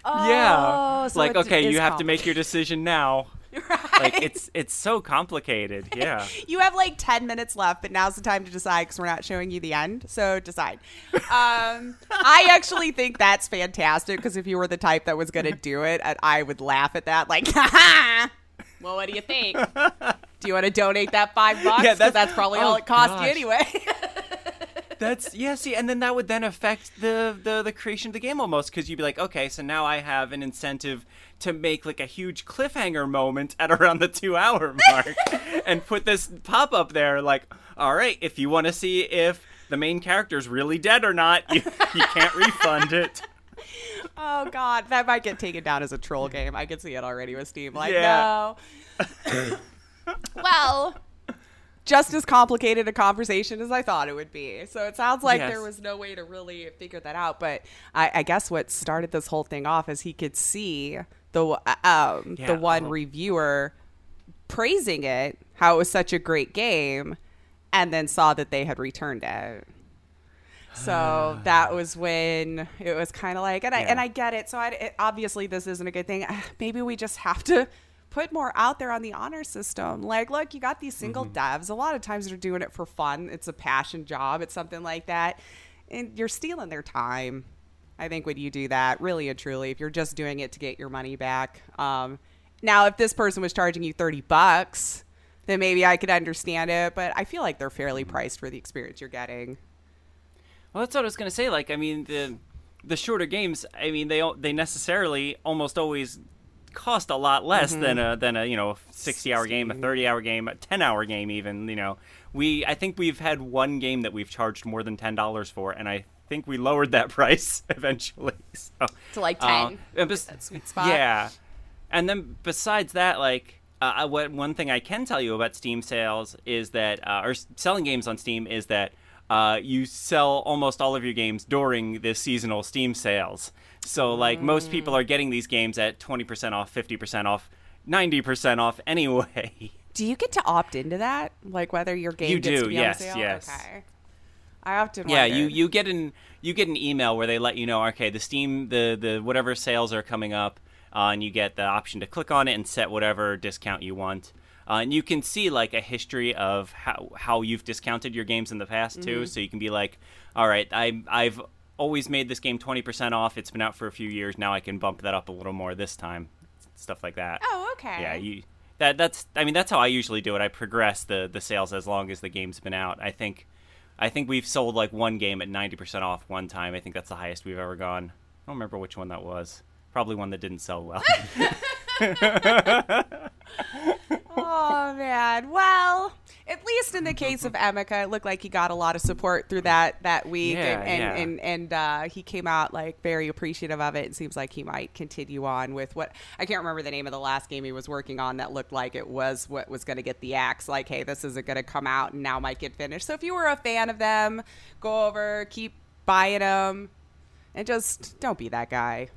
yeah, Oh, so like okay, you have to make your decision now. right? Like it's it's so complicated. Yeah. you have like 10 minutes left, but now's the time to decide because we're not showing you the end. So decide. Um, I actually think that's fantastic because if you were the type that was going to do it, I- I would laugh at that. Like, well, what do you think? Do you want to donate that five bucks? Yeah, that's- that's probably oh, all it cost gosh. you anyway. That's yeah. See, and then that would then affect the the, the creation of the game almost because you'd be like, okay, so now I have an incentive to make like a huge cliffhanger moment at around the two hour mark, and put this pop up there like, all right, if you want to see if the main character's really dead or not, you, you can't refund it. oh, God. That might get taken down as a troll game. I can see it already with Steam. Like, Yeah. no. well, just as complicated a conversation as I thought it would be. So it sounds like Yes. there was no way to really figure that out. But I, I guess what started this whole thing off is he could see the uh, um, Yeah, the one oh. reviewer praising it, how it was such a great game, and then saw that they had returned it. So that was when it was kind of like, and I and I get it. So I it, obviously this isn't a good thing. Maybe we just have to put more out there on the honor system. Like, look, you got these single devs. A lot of times they're doing it for fun. It's a passion job. It's something like that, and you're stealing their time. I think when you do that, really and truly, if you're just doing it to get your money back. Um, now, if this person was charging you thirty bucks, then maybe I could understand it. But I feel like they're fairly priced for the experience you're getting. Well, that's what I was gonna say. Like, I mean, the the shorter games, I mean, they they necessarily almost always cost a lot less than a than a you know sixty hour game, a thirty hour game, a ten hour game, even. You know, we I think we've had one game that we've charged more than ten dollars for, and I think we lowered that price eventually. So To, like, uh, 10. and bes- That sweet spot. Yeah, and then besides that, like. Uh, what one thing I can tell you about Steam sales is that, uh, or selling games on Steam is that uh, you sell almost all of your games during the seasonal Steam sales. So, like, most people are getting these games at 20% off, 50% off, 90% off anyway. Do you get to opt into that? Like whether your game You gets do, to be yes, on sale? yes. Okay. I often yeah, you, you get an you get an email where they let you know, okay, the Steam the the whatever sales are coming up, uh, and you get the option to click on it and set whatever discount you want. Uh, and you can see like a history of how how you've discounted your games in the past too. So you can be like, all right, I I've always made this game twenty percent off. It's been out for a few years now. I can bump that up a little more this time. Stuff like that. Oh, okay. Yeah, you that that's I mean that's how I usually do it. I progress the the sales as long as the game's been out. I think I think we've sold like one game at 90% off one time. I think that's the highest we've ever gone. I don't remember which one that was. Probably one that didn't sell well. Oh man. Well, at least in the case of Emeka, it looked like he got a lot of support through that that week, Yeah, and and yeah. and, and uh, he came out like very appreciative of it. It seems like he might continue on with what I can't remember the name of the last game he was working on that looked like it was what was going to get the axe. Like, hey, this isn't going to come out and now might get finished. So if you were a fan of them, go over, keep buying them, and just don't be that guy.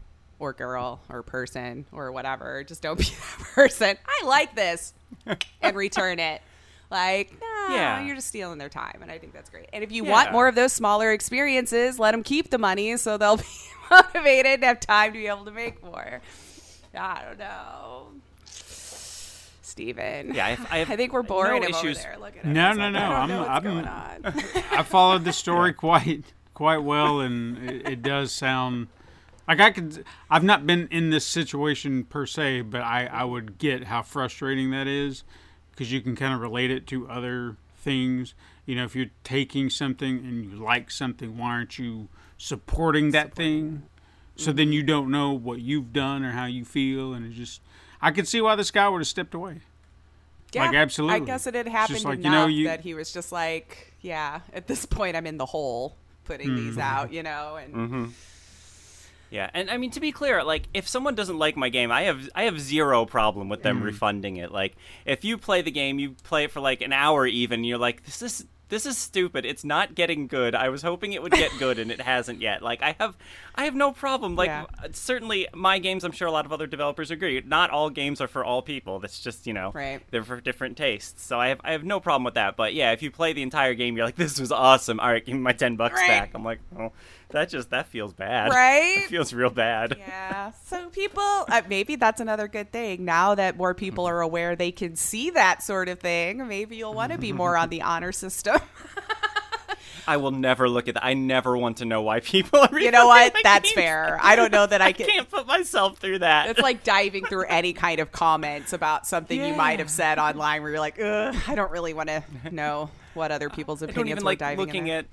Or girl, or person, or whatever. Just don't be that person. I like this and return it. Like, no, Yeah. you're just stealing their time, and I think that's great. And if you Yeah. want more of those smaller experiences, let them keep the money so they'll be motivated and have time to be able to make more. I don't know, Steven. Yeah, I have- I have think we're no boring him issues- over there. Look at him. No, no, like, no, I don't I'm- know what's I'm- going on. I followed the story quite quite well, and it, it does sound like I could. I've not been in this situation per se, but I I would get how frustrating that is because you can kind of relate it to other things. You know, if you're taking something and you like something, why aren't you supporting that thing? So then you don't know what you've done or how you feel, and it just. I could see why this guy would have stepped away. Yeah, Like, absolutely. I guess it had happened just like, you enough know, you- that he was just like, yeah, at this point, I'm in the hole putting these Mm-hmm. out, you know, and Yeah, and I mean to be clear, like if someone doesn't like my game, I have I have zero problem with them mm. refunding it. Like if you play the game, you play it for like an hour even, you're like this is this is stupid. It's not getting good. I was hoping it would get good and it hasn't yet. Like I have I have no problem. Like Yeah. Uh, certainly my games, I'm sure a lot of other developers agree. Not all games are for all people. That's just, you know, Right. they're for different tastes. So I have I have no problem with that. But yeah, if you play the entire game, you're like this was awesome. All right, give me my 10 bucks Right. back. I'm like, "Oh, that just that feels bad." Right? It feels real bad. yeah. So people, uh, maybe that's another good thing. Now that more people are aware, they can see that sort of thing. Maybe you'll want to be more on the honor system. I will never look at that. I never want to know why people are. You know what? That's games. fair. I don't know that I can. can't put myself through that. It's like diving through any kind of comments about something you might have said online, where you're like, Ugh, I don't really want to know what other people's I don't opinions even were like diving looking in. at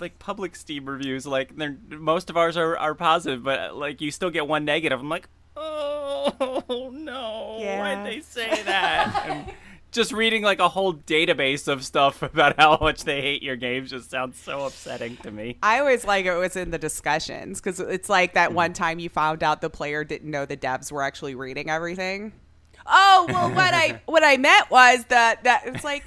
like public Steam reviews. Like they're most of ours are, are positive, but uh, like you still get one negative. I'm like, oh no, Yeah. why'd they say that? and just reading like a whole database of stuff about how much they hate your games just sounds so upsetting to me. I always like it was in the discussions because it's like that mm. one time you found out the player didn't know the devs were actually reading everything. Oh well, what I what I meant was that that it's like,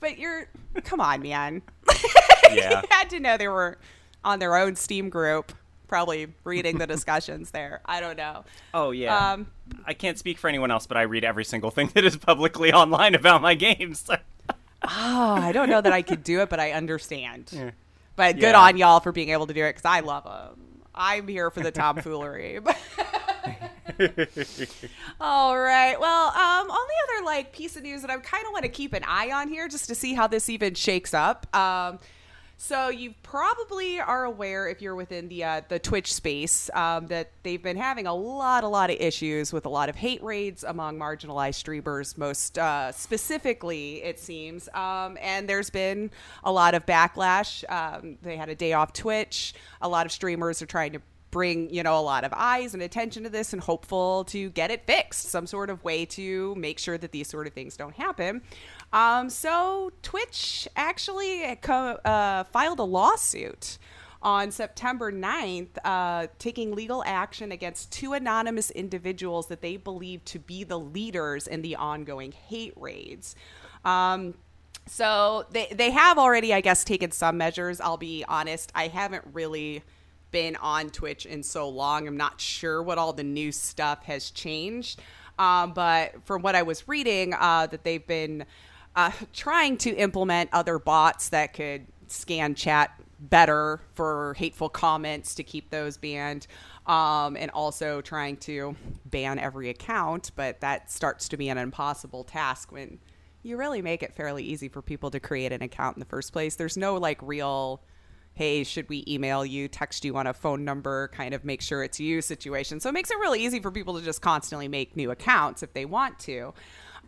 but you're come on, man. Yeah. you had to know they were on their own Steam group, probably reading the discussions there. I don't know. Oh yeah. Um, I can't speak for anyone else, but I read every single thing that is publicly online about my games. Oh, I don't know that I could do it, but I understand. But good Yeah. on y'all for being able to do it because I love them. I'm here for the tomfoolery. All right. Well, um, only other like piece of news that I kind of want to keep an eye on here just to see how this even shakes up. Um, so you probably are aware if you're within the uh, the Twitch space um, that they've been having a lot, a lot of issues with a lot of hate raids among marginalized streamers, most uh, specifically, it seems. Um, and there's been a lot of backlash. Um, they had a day off Twitch. A lot of streamers are trying to bring you know a lot of eyes and attention to this and hopeful to get it fixed some sort of way to make sure that these sort of things don't happen um, so twitch actually uh, filed a lawsuit on September 9th, uh, taking legal action against two anonymous individuals that they believe to be the leaders in the ongoing hate raids. Um, so they, they have already, I guess, taken some measures. I'll be honest, I haven't really been on Twitch in so long. I'm not sure what all the new stuff has changed. Um, but from what I was reading, uh, that they've been uh, trying to implement other bots that could scan chat better for hateful comments to keep those banned. Um, and also trying to ban every account, but that starts to be an impossible task when you really make it fairly easy for people to create an account in the first place. There's no like real hey, should we email you, text you on a phone number, kind of make sure it's you situation. So it makes it really easy for people to just constantly make new accounts if they want to.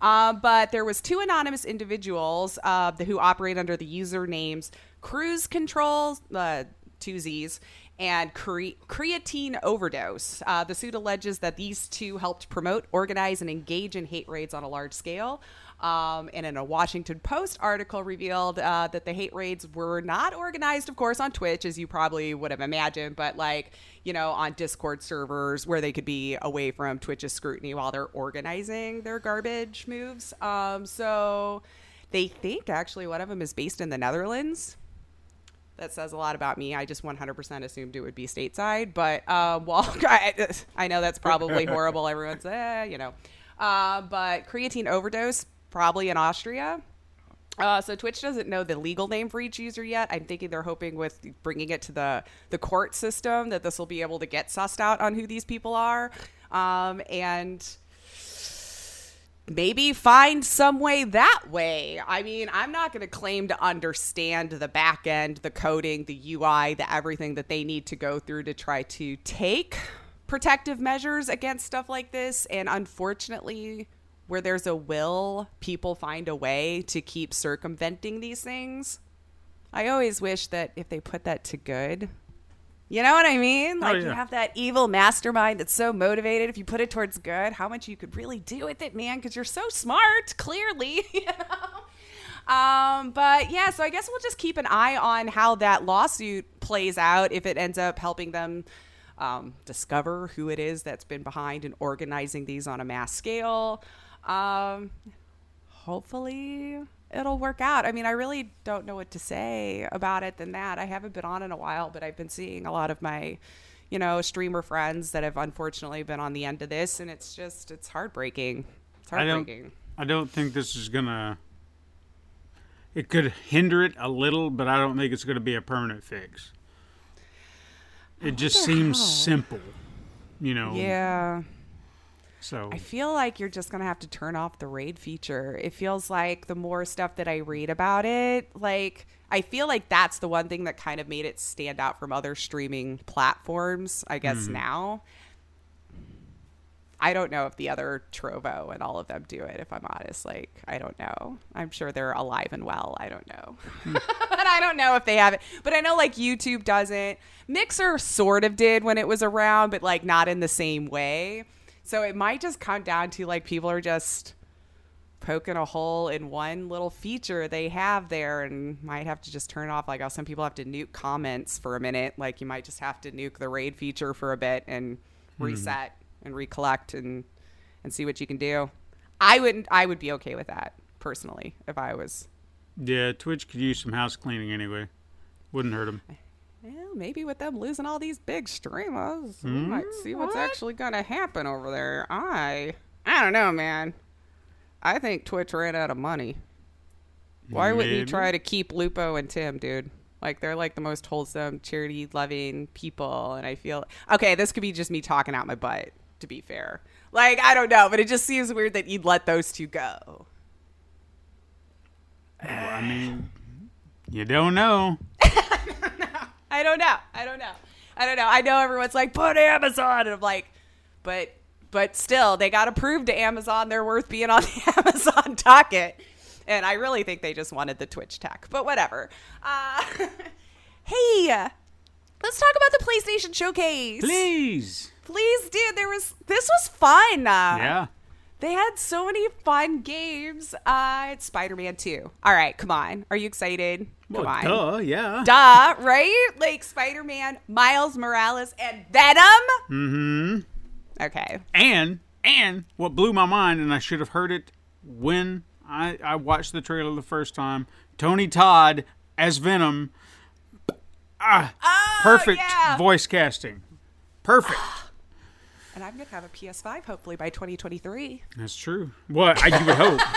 Uh, but there was two anonymous individuals uh, who operate under the usernames Cruise Control, uh, two Z's, and cre- creatine overdose. Uh, the suit alleges that these two helped promote, organize, and engage in hate raids on a large scale. Um, and in a Washington Post article revealed uh, that the hate raids were not organized, of course, on Twitch, as you probably would have imagined, but like, you know, on Discord servers where they could be away from Twitch's scrutiny while they're organizing their garbage moves. Um, so they think actually one of them is based in the Netherlands that says a lot about me. I just 100% assumed it would be stateside, but um, well, I, I know that's probably horrible. Everyone's, eh, you know, uh, but creatine overdose probably in Austria. Uh, so Twitch doesn't know the legal name for each user yet. I'm thinking they're hoping with bringing it to the the court system that this will be able to get sussed out on who these people are, um, and maybe find some way that way. I mean, I'm not going to claim to understand the back end, the coding, the UI, the everything that they need to go through to try to take protective measures against stuff like this. And unfortunately, where there's a will, people find a way to keep circumventing these things. I always wish that if they put that to good, you know what I mean? Like you yeah. have that evil mastermind that's so motivated. If you put it towards good, how much you could really do with it, man? Because you're so smart, clearly. You know. Um, but yeah, so I guess we'll just keep an eye on how that lawsuit plays out. If it ends up helping them um, discover who it is that's been behind in organizing these on a mass scale. Um, hopefully it'll work out. I mean, I really don't know what to say about it than that. I haven't been on in a while, but I've been seeing a lot of my, you know, streamer friends that have unfortunately been on the end of this, and it's just it's heartbreaking. It's I don't. heartbreaking. I don't think this is gonna. It could hinder it a little, but I don't think it's going to be a permanent fix. It just seems how. simple, you know. Yeah. So I feel like you're just gonna have to turn off the raid feature. It feels like the more stuff that I read about it, like I feel like that's the one thing that kind of made it stand out from other streaming platforms. I guess hmm. now. I don't know if the other Trovo and all of them do it. If I'm honest, like I don't know. I'm sure they're alive and well. I don't know, hmm. but I don't know if they have it. But I know like YouTube doesn't. Mixer sort of did when it was around, but like not in the same way. So it might just come down to like people are just poking a hole in one little feature they have there and might have to just turn off like how some people have to nuke comments for a minute like you might just have to nuke the raid feature for a bit and hmm. reset and recollect and and see what you can do i wouldn't i would be okay with that personally if i was yeah, Twitch could use some house cleaning anyway. Wouldn't hurt them. Well, maybe with them losing all these big streamers, we hmm? might see what's actually going to happen over there. I, I don't know, man. I think Twitch ran out of money. Why wouldn't you try to keep Lupo and Tim, dude? Like they're like the most wholesome, charity-loving people, and I feel okay. This could be just me talking out my butt. To be fair, like I don't know, but it just seems weird that you'd let those two go. Well, I mean, you don't know. I don't know. I don't know. I don't know. I know everyone's like, put Amazon. And I'm like, but but still, they got to prove to Amazon they're worth being on the Amazon docket. And I really think they just wanted the Twitch tech. But whatever. Uh, hey, let's talk about the PlayStation Showcase. Please. Please, dude. There was this was fun. Yeah. They had so many fun games. Uh, it's Spider-Man 2. All right, come on. Are you excited? Come Well, on. duh, yeah. Duh, right? Like Spider Man, Miles Morales, and Venom? Mm-hmm. Okay. And and what blew my mind, and I should have heard it when I, I watched the trailer the first time. Tony Todd as Venom. Ah, perfect yeah. voice casting. Perfect. And I'm going to have a PS5 hopefully by 2023. That's true. What I you would hope.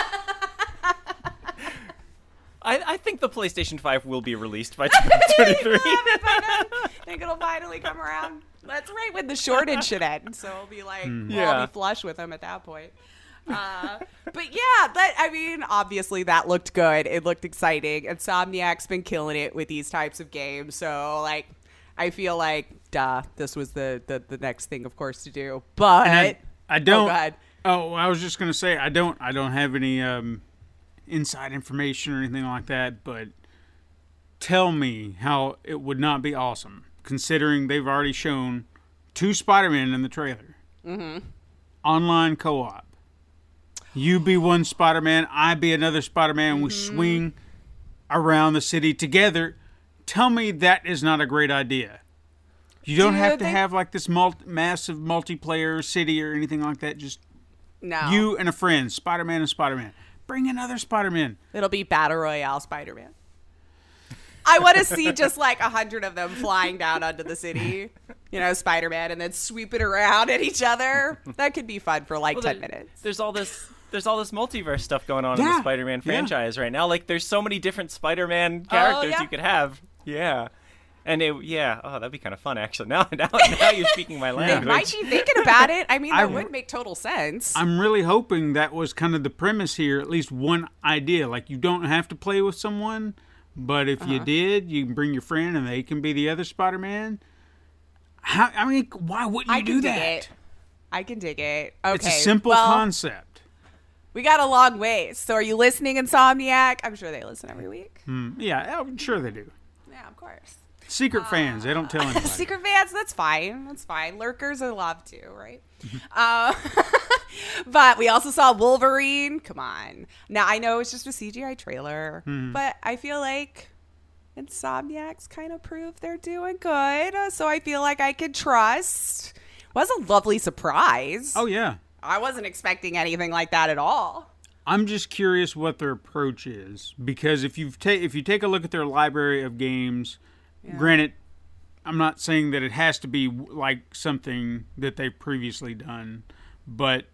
I, I think the PlayStation 5 will be released by 2023. I think it'll finally come around. That's right when the shortage should end. So it'll be like, we'll all Yeah. be flush with them at that point. Uh, but yeah, that I mean, obviously that looked good. It looked exciting. Insomniac's been killing it with these types of games. So like, I feel like, duh, this was the the, the next thing, of course, to do. But I, I don't. ahead. Oh, I was just gonna say I don't. I don't have any um, inside information or anything like that. But tell me how it would not be awesome, considering they've already shown two Spider-Man in the trailer. Mm-hmm. Online co-op. You be one Spider-Man, I be another Spider-Man. We Mm-hmm. swing around the city together. Tell me that is not a great idea. You don't Do have you to think- have like this multi- massive multiplayer city or anything like that. Just no, you and a friend, Spider Man and Spider Man. Bring another Spider Man. It'll be Battle Royale Spider Man. I want to see just like a hundred of them flying down onto the city, you know, Spider Man, and then sweeping around at each other. That could be fun for like Well, 10 there- minutes. There's all this. There's all this multiverse stuff going on in the Spider-Man yeah. franchise right now. Like, there's so many different Spider-Man oh, characters yeah? you could have. Yeah, and it, yeah, oh, that'd be kind of fun actually. Now, now, now you're speaking my They language. might be thinking about it. I mean, that w- would make total sense. I'm really hoping that was kind of the premise here, at least one idea. Like, you don't have to play with someone, but if Uh-huh. you did, you can bring your friend and they can be the other Spider Man. How, I mean, why wouldn't you I do can dig that? it. I can dig it. Okay. It's a simple well, concept. We got a long ways. So are you listening, Insomniac? I'm sure they listen every week. Yeah, I'm sure they do. Yeah, of course. Secret fans, they don't tell anybody. Secret fans, that's fine. That's fine. Lurkers are loved too, right? uh, but we also saw Wolverine. Come on. Now I know it's just a CGI trailer, but I feel like Insomniacs kind of proved they're doing good. uh, So I feel like I could trust. Was a lovely surprise. oh yeah, I wasn't expecting anything like that at all. I'm just curious what their approach is because if you've ta- if you take a look at their library of games, granted, I'm not saying that it has to be like something that they've previously done, but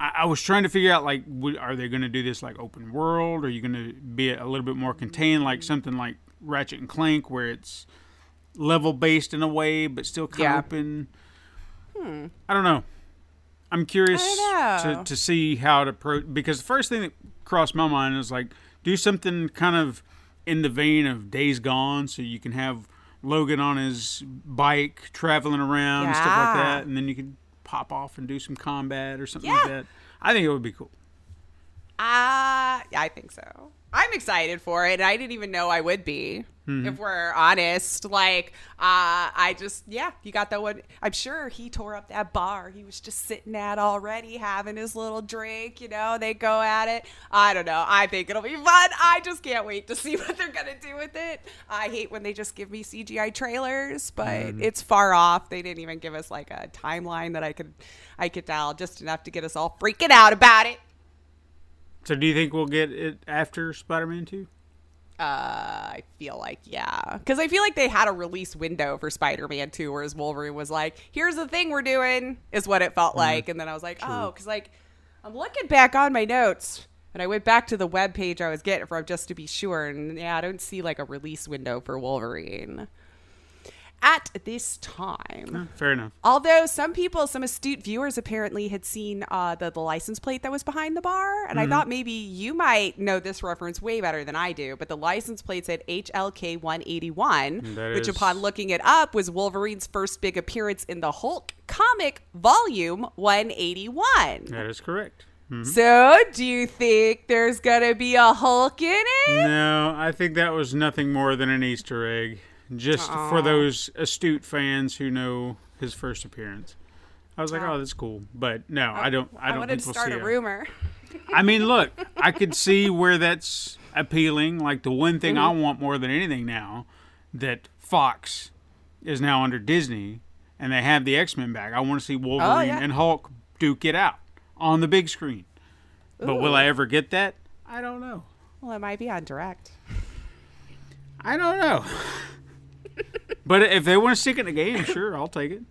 I, I was trying to figure out like, w- are they going to do this like open world? Are you going to be a little bit more contained, like mm-hmm. something like Ratchet and Clank, where it's level based in a way, but still kind of Yeah. open? Hmm. I don't know. I'm curious I don't know. to, to see how to approach because the first thing that crossed my mind is like do something kind of in the vein of Days Gone, so you can have Logan on his bike traveling around and stuff like that, and then you could pop off and do some combat or something Yeah. like that. I think it would be cool. Uh, I think so. I'm excited for it. I didn't even know I would be, Mm-hmm. if we're honest. Like, uh, I just, yeah, you got that one. I'm sure he tore up that bar he was just sitting at already, having his little drink. You know, they go at it. I don't know. I think it'll be fun. I just can't wait to see what they're gonna do with it. I hate when they just give me CGI trailers, but Mm-hmm. it's far off. They didn't even give us like a timeline that I could, I could tell just enough to get us all freaking out about it. So do you think we'll get it after Spider-Man 2? Uh, I feel like yeah, because I feel like they had a release window for Spider-Man 2, whereas Wolverine was like, "Here's the thing we're doing," is what it felt like, and then I was like, "Oh," because like I'm looking back on my notes, and I went back to the web page I was getting from just to be sure, and yeah, I don't see like a release window for Wolverine at this time. Ah, fair enough. Although some people, some astute viewers apparently had seen uh, the, the license plate that was behind the bar. And I mm-hmm. thought maybe you might know this reference way better than I do. But the license plate said HLK 181, mm, That which is- upon looking it up was Wolverine's first big appearance in the Hulk comic volume 181. That is correct. Mm-hmm. So do you think there's going to be a Hulk in it? No, I think that was nothing more than an Easter egg, just for those astute fans who know his first appearance. I was like, oh, that's cool, but no, I don't. I I, don't think to we'll start see a it. rumor. I mean, look, I could see where that's appealing. Like the one thing Mm-hmm. I want more than anything now that Fox is now under Disney and they have the X Men back. I want to see Wolverine Oh, yeah. and Hulk duke it out on the big screen. But will I ever get that? I don't know. Well, it might be on direct. I don't know. But if they want to stick in the game, sure, I'll take it.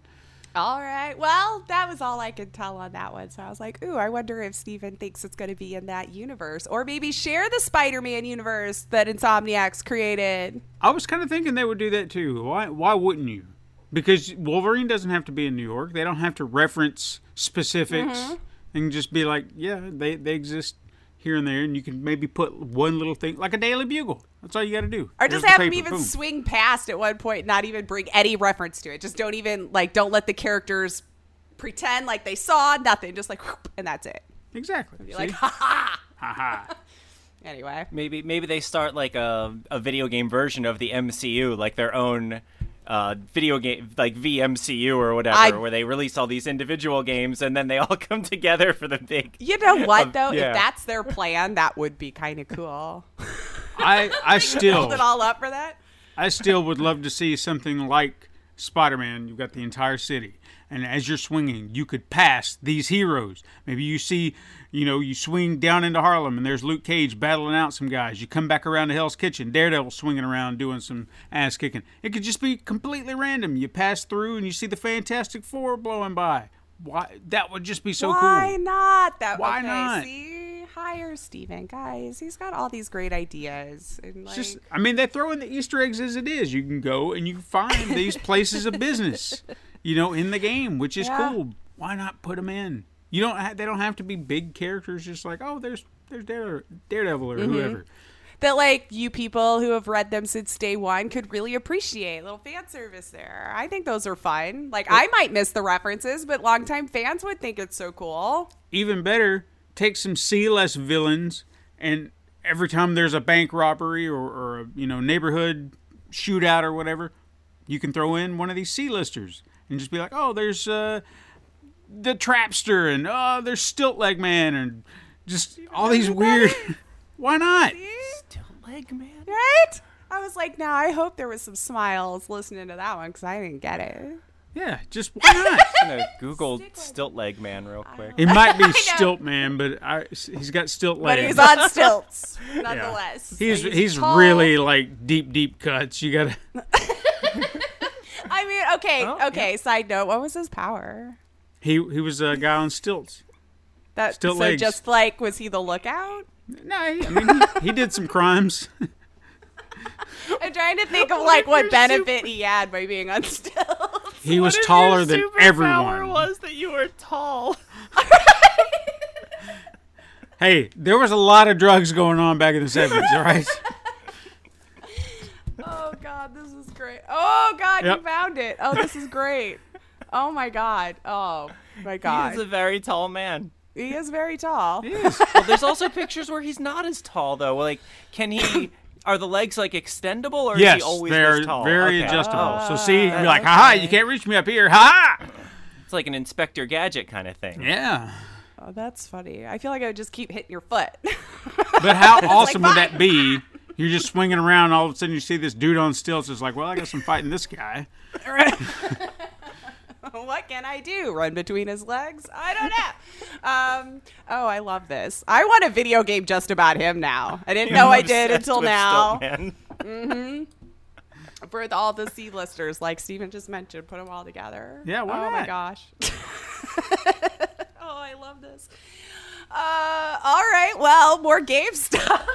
All right. Well, that was all I could tell on that one. So I was like, ooh, I wonder if Steven thinks it's going to be in that universe or maybe share the Spider Man universe that Insomniacs created. I was kind of thinking they would do that too. Why? Why wouldn't you? Because Wolverine doesn't have to be in New York. They don't have to reference specifics Mm-hmm. and just be like, yeah, they they exist here and there, and you can maybe put one little thing like a Daily Bugle. That's all you got to do. Or Here's just the have them even boom. swing past at one point, not even bring any reference to it. Just don't even, like, don't let the characters pretend like they saw nothing. Just like, whoop, and that's it. exactly. Be see? like, ha ha. ha ha. Anyway. Maybe maybe they start like a a video game version of the MCU, like their own uh, video game, like VMCU or whatever, I- where they release all these individual games and then they all come together for the big. You know what, Of- though? yeah. If that's their plan, that would be kind of cool. I I still Hold it all up for that. I still would love to see something like Spider Man. You've got the entire city, and as you're swinging, you could pass these heroes. Maybe you see, you know, you swing down into Harlem, and there's Luke Cage battling out some guys. You come back around to Hell's Kitchen, Daredevil swinging around doing some ass kicking. It could just be completely random. You pass through, and you see the Fantastic Four blowing by. Why? That would just be so Why cool. Why not? That Why okay, not? See, hire Steven, guys. He's got all these great ideas. And like, Just, I mean, they throw in the Easter eggs as it is. You can go and you can find these places of business, you know, in the game, which is Yeah. cool. Why not put them in? You don't. Ha- they don't have to be big characters. Just like, oh, there's there's Dare- Daredevil or mm-hmm. whoever. that like you people who have read them since day one could really appreciate. a little fan service there. I think those are fun. Like I might miss the references, but longtime fans would think it's so cool. Even better, take some C-less villains, and every time there's a bank robbery or, or a you know neighborhood shootout or whatever, you can throw in one of these C-listers and just be like, oh, there's uh, the Trapster, and oh, there's Stilt Leg Man, and just all these weird. Why not? Still leg man. Right? I was like, now I hope there was some smiles listening to that one because I didn't get it. Yeah, just why not? I'm gonna Google stilt leg man real quick. It might be Stilt Man, but I, he's got stilt legs. But he's on stilts, nonetheless. He's So he's tall. really like deep deep cuts. You gotta. I mean, okay, Oh, okay. Side note: What was his power? He he was a guy on stilts. That Stilt so legs. just like was he the lookout? No, he, I mean he, he did some crimes. I'm trying to think of like what benefit he had by being on stilts. He was taller than everyone. was that you were tall. Hey, there was a lot of drugs going on back in the seventies. All right. Oh God, this is great. Oh God, Yep. you found it. Oh, this is great. Oh my God. Oh my God. He's a very tall man. he is very tall. Well, there's also pictures where he's not as tall though. Like, can he? Are the legs like extendable, or yes, is he always they're tall? very Okay. adjustable. Oh, so see, you're like, haha, you can't reach me up here, ha! It's like an Inspector Gadget kind of thing. Yeah. Oh, that's funny. I feel like I would just keep hitting your foot. But how awesome would that be? You're just swinging around, and all of a sudden you see this dude on stilts. It's like, well, I guess I'm fighting this guy. what can I do? Run between his legs? I don't know. Um, oh, I love this. I want a video game just about him now. I didn't know I did until with now. Stiltman. For all the C listers, like Steven just mentioned, put them all together. Yeah, why Oh my gosh. oh, I love this. Uh, all right. Well, more game stuff.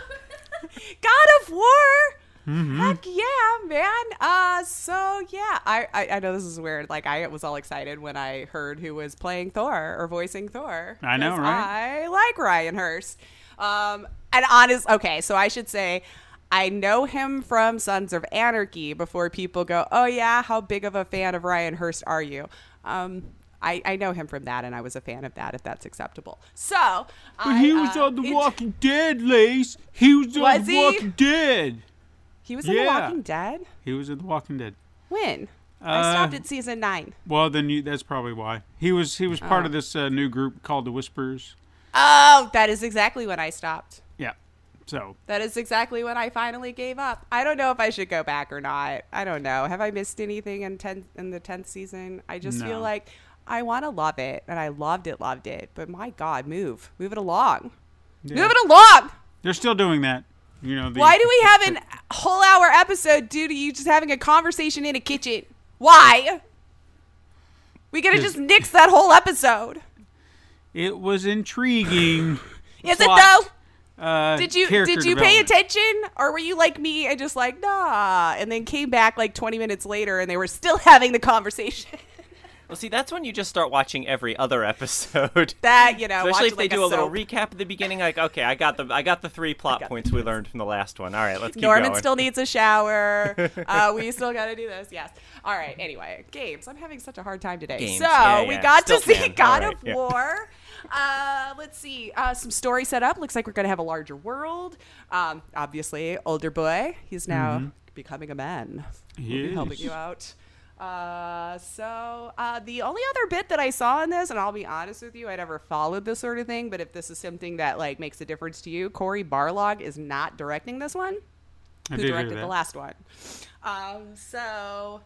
God of War. Mm-hmm. Heck yeah, man. Uh, so yeah, I, I I know this is weird. Like I was all excited when I heard who was playing Thor or voicing Thor. I know, right? I like Ryan Hurst. Um, and honest, okay, so I should say. I know him from Sons of Anarchy before people go, oh, yeah, how big of a fan of Ryan Hurst are you? Um, I, I know him from that, and I was a fan of that, if that's acceptable. So, I, he was uh, on The int- Walking Dead, Lace. He was on Was The he? Walking Dead. He was in The Walking Dead? He was in The Walking Dead. When? I Uh, stopped at season nine. Well, then you, that's probably why he was. He was part of this uh, new group called the Whispers. Oh, that is exactly when I stopped. Yeah. So That is exactly when I finally gave up. I don't know if I should go back or not. I don't know. Have I missed anything in ten in the tenth season? I just feel like I want to love it, and I loved it, loved it. But my God, move, move it along, yeah. move it along. they're still doing that. You know. The, Why do we have a whole hour episode due to you just having a conversation in a kitchen? Why? We could have just nixed that whole episode. It was intriguing. Is it though? Uh, Did you did you pay attention, or were you like me and just like nah, and then came back like twenty minutes later and they were still having the conversation? Well, see, that's when you just start watching every other episode. that you know, Especially watch if they like do a, little recap at the beginning, like, okay, I got the I got the three plot points we learned from the last one. All right, let's keep Norman going. still needs a shower. uh, we still got to do this. Yes. All right. Anyway, games. I'm having such a hard time today. Games. So Yeah, we yeah. got to see Stiltman. God All right, of yeah. War. Uh, let's see. Uh, some story set up. Looks like we're gonna have a larger world. Um, obviously, older boy. He's now becoming a man. Mm-hmm. He We'll be helping you out. Uh, so uh, the only other bit that I saw in this, and I'll be honest with you, I never followed this sort of thing. But if this is something that like makes a difference to you, Cory Barlog is not directing this one I who directed the last one. Um, so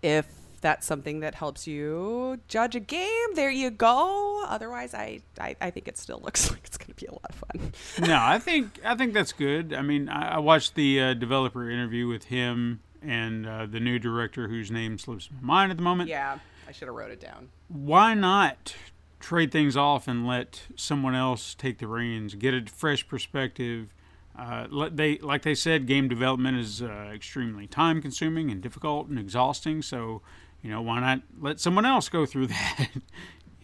if that's something that helps you judge a game, there you go. Otherwise, I, I, I think it still looks like it's going to be a lot of fun. no, I think I think that's good. I mean, I, I watched the uh, developer interview with him and uh, the new director, whose name slips my mind at the moment. yeah, I should have wrote it down. Why not trade things off and let someone else take the reins, get a fresh perspective? Uh, let they like they said, game development is uh, extremely time consuming and difficult and exhausting. So, you know, why not let someone else go through that?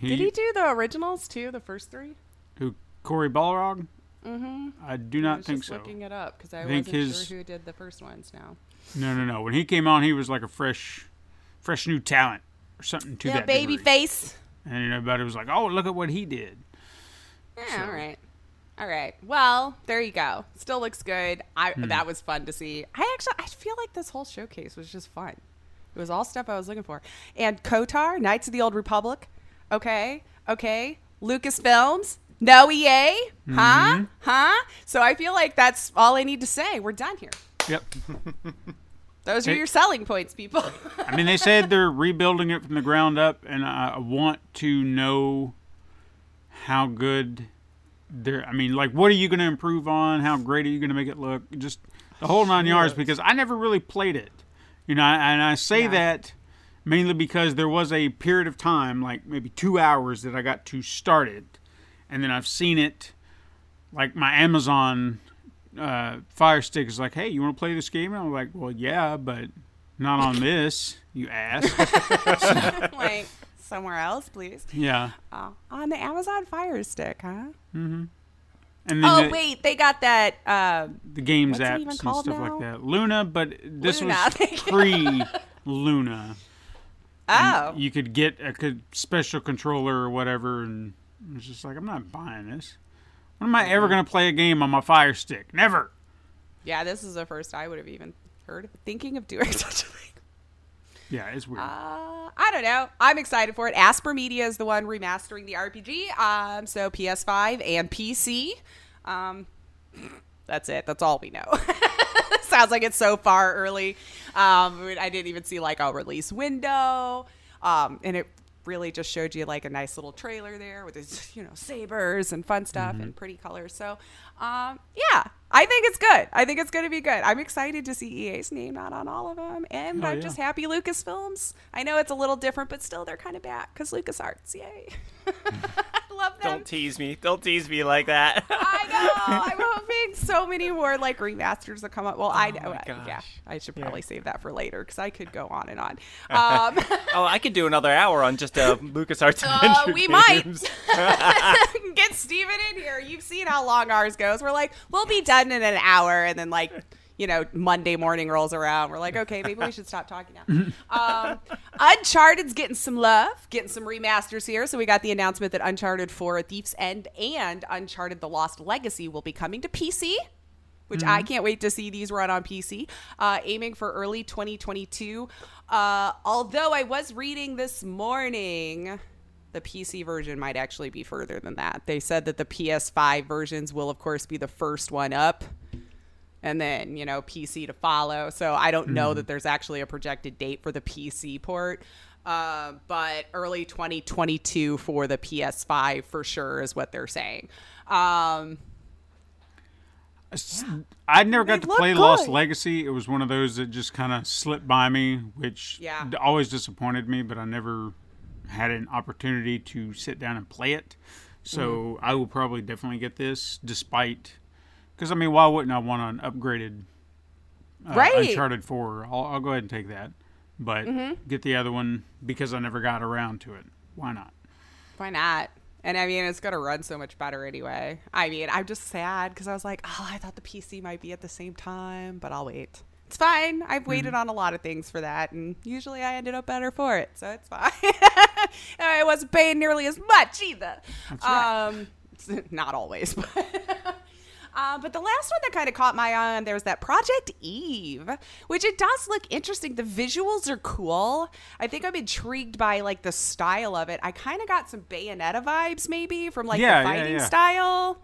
Did he do the originals too? The first three? Who Cory Barlog? Mm-hmm. I do I not was think just so. looking it up because I, I think wasn't his- sure who did the first ones. Now, No, no, no. When he came on, he was like a fresh, fresh new talent or something to yeah, that baby degree. face. And everybody was like, "Oh, look at what he did." Yeah, all right. All right. Well, there you go. Still looks good. I hmm. that was fun to see. I actually I feel like this whole showcase was just fun. It was all stuff I was looking for. And KOTOR, Knights of the Old Republic. Okay. Okay. Lucasfilms. No EA. Huh? Mm-hmm. Huh? So I feel like that's all I need to say. We're done here. Yep. Those are Hey. your selling points, people. I mean, they said they're rebuilding it from the ground up, and I want to know how good they're. I mean, like, what are you going to improve on? How great are you going to make it look? Just the whole nine yards. Because I never really played it, you know. And I say Yeah. that mainly because there was a period of time, like maybe two hours, that I got to start it, and then I've seen it. Like my Amazon uh, Fire Stick is like, hey, you want to play this game? And I'm like, well, yeah, but not on this, you ass. like somewhere else, please. yeah. Oh, on the Amazon Fire Stick, huh? Mm-hmm. And then Oh the, wait, they got that. Um, the games what's apps and stuff now? like that. Luna, but this Luna. was pre Luna. oh, You could get a co- special controller or whatever, and it's just like, I'm not buying this. When am I ever going to play a game on my Fire Stick? Never. yeah. This is the first I would have even heard of thinking of doing such a thing. Yeah, it's weird. Uh, I don't know. I'm excited for it. Aspyr Media is the one remastering the RPG. Um, so PS5 and PC. Um, that's it. That's all we know. Sounds like it's so far early. Um, I didn't even see like a release window. Um, and it really just showed you like a nice little trailer there with his, you know, sabers and fun stuff and pretty colors. So, um, yeah, I think it's good. I think it's going to be good. I'm excited to see EA's name not on all of them. And Oh, I'm yeah. just happy Lucasfilms. I know it's a little different, but still they're kind of back because LucasArts, yay. Love them. Don't tease me. Don't tease me like that. I know. I'm hoping so many more like remasters will come up. Well, I know. Oh Yeah. I should probably save that for later because I could go on and on. Um, oh, I could do another hour on just uh, LucasArts uh, adventure we might get Steven in here. You've seen how long ours goes. We're like, we'll be done in an hour, and then like. You know, Monday morning rolls around. We're like, okay, maybe we should stop talking now. Um, Uncharted's getting some love, getting some remasters here. So we got the announcement that Uncharted 4: A Thief's End and Uncharted: The Lost Legacy will be coming to PC. which I can't wait to see these run on PC, uh, aiming for early 2022. Uh, although I was reading this morning, the PC version might actually be further than that. They said that the PS5 versions will, of course, be the first one up. And then, you know, PC to follow. So I don't know that there's actually a projected date for the PC port. Uh, but early 2022 for the PS5 for sure is what they're saying. Um, I never got They to play look Lost. Legacy. It was one of those that just kind of slipped by me, which Yeah. always disappointed me. But I never had an opportunity to sit down and play it. So Mm-hmm. I will probably definitely get this, despite because I mean, why wouldn't I want an upgraded uh, Right. Uncharted Four? I'll, I'll go ahead and take that, but Mm-hmm. get the other one because I never got around to it. Why not? Why not? And I mean, it's going to run so much better anyway. I mean, I'm just sad because I was like, oh, I thought the PC might be at the same time, but I'll wait. It's fine. I've waited on a lot of things for that, and usually I ended up better for it, so it's fine. I wasn't paying nearly as much either. right. Um, not always, but. Uh, but the last one that kind of caught my eye on there's that Project Eve, which it does look interesting. The visuals are cool. I think I'm intrigued by like the style of it. I kind of got some Bayonetta vibes maybe from like Yeah, the yeah, fighting yeah. style.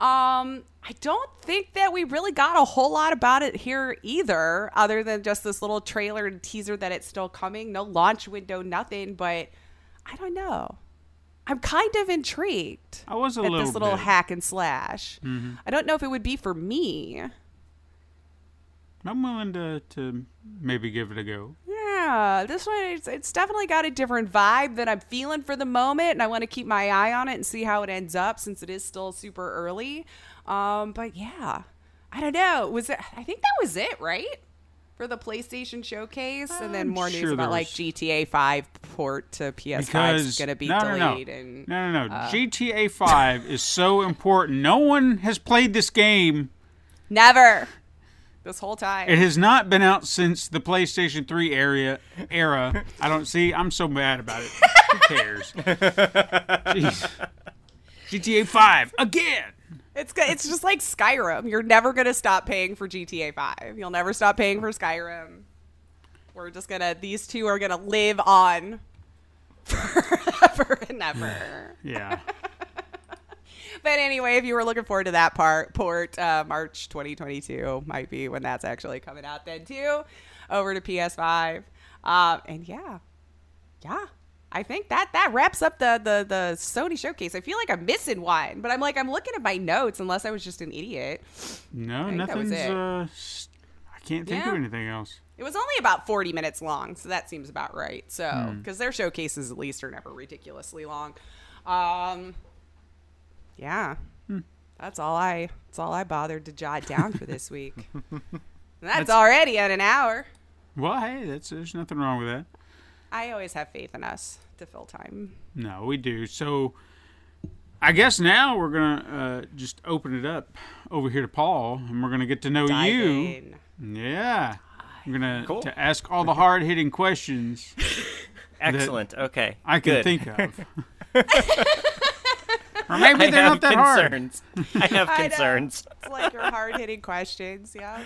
Um, I don't think that we really got a whole lot about it here either, other than just this little trailer and teaser that it's still coming. No launch window, nothing. But I don't know. I'm kind of intrigued I was a at little this little bit. hack and slash. I don't know if it would be for me. I'm willing to to maybe give it a go. Yeah, this one it's, it's definitely got a different vibe that I'm feeling for the moment, and I want to keep my eye on it and see how it ends up since it is still super early. Um, but yeah, I don't know. Was it? I think that was it, right? For the PlayStation showcase, and then more news about like GTA 5 port to PS5 is going to be no, no, no. delayed, and no, no, no. Uh, GTA Five is so important. No one has played this game. never this whole time. It has not been out since the PlayStation 3 area era. I don't see. I'm so mad about it. Who cares? Jeez. GTA 5 again. It's go- it's just like Skyrim. You're never gonna stop paying for GTA 5. You'll never stop paying for Skyrim. We're just gonna these two are gonna live on forever and ever. Yeah. But anyway, if you were looking forward to that part, port uh, March 2022 might be when that's actually coming out then too, over to PS5. Um, and yeah, yeah, I think that that wraps up the the the Sony showcase. I feel like I'm missing one, but I'm like I'm looking at my notes unless I was just an idiot. No, think that was nothing's. Uh, I can't think of anything else. It was only about 40 minutes long, so that seems about right. So, Hmm. because their showcases at least are never ridiculously long. Um, yeah, Hmm. that's all I. That's all I bothered to jot down for this week. And that's, already at an hour. Well, hey, that's there's nothing wrong with that. I always have faith in us to fill time. No, we do. So, I guess now we're gonna uh, just open it up over here to Paul, and we're gonna get to know Dive you. in. Yeah, we're gonna Cool. to ask all the hard hitting questions Excellent. Okay. I can Good. think of. or maybe I they're not that hard. concerns. I have I know. concerns. It's like your hard hitting questions. Yeah.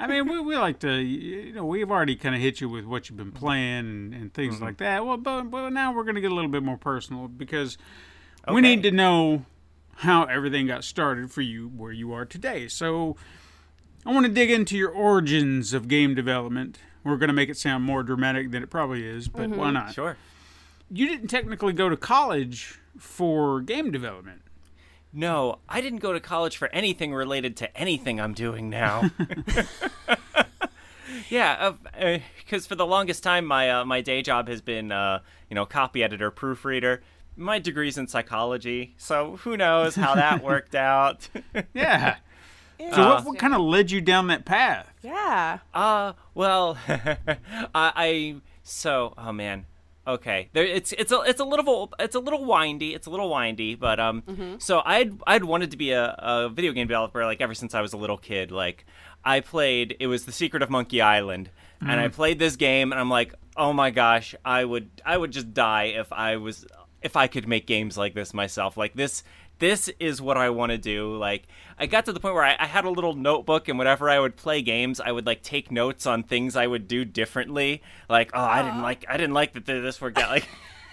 I mean, we, we like to, you know, we've already kind of hit you with what you've been playing and, and things Mm-hmm. like that. Well, but, but now we're going to get a little bit more personal because we need to know how everything got started for you where you are today. So I want to dig into your origins of game development. We're going to make it sound more dramatic than it probably is, but why not? Sure. You didn't technically go to college for game development. No, I didn't go to college for anything related to anything I'm doing now. yeah, because for the longest time, my uh, my day job has been, uh, you know, copy editor, proofreader. My degree's in psychology, so who knows how that worked out. Yeah. So what, what kind of led you down that path? Yeah. Uh, well, I, I so oh man, okay. There, it's it's a it's a little it's a little windy. It's a little windy, but um, so I'd I'd wanted to be a, a video game developer like ever since I was a little kid. Like I played it was The Secret of Monkey Island, and I played this game, and I'm like, oh my gosh, I would I would just die if I was if I could make games like this myself. Like this this is what I want to do. Like, I got to the point where I, I had a little notebook, and whenever I would play games, I would like take notes on things I would do differently. Like, oh, I didn't like, I didn't like that this worked out. Like,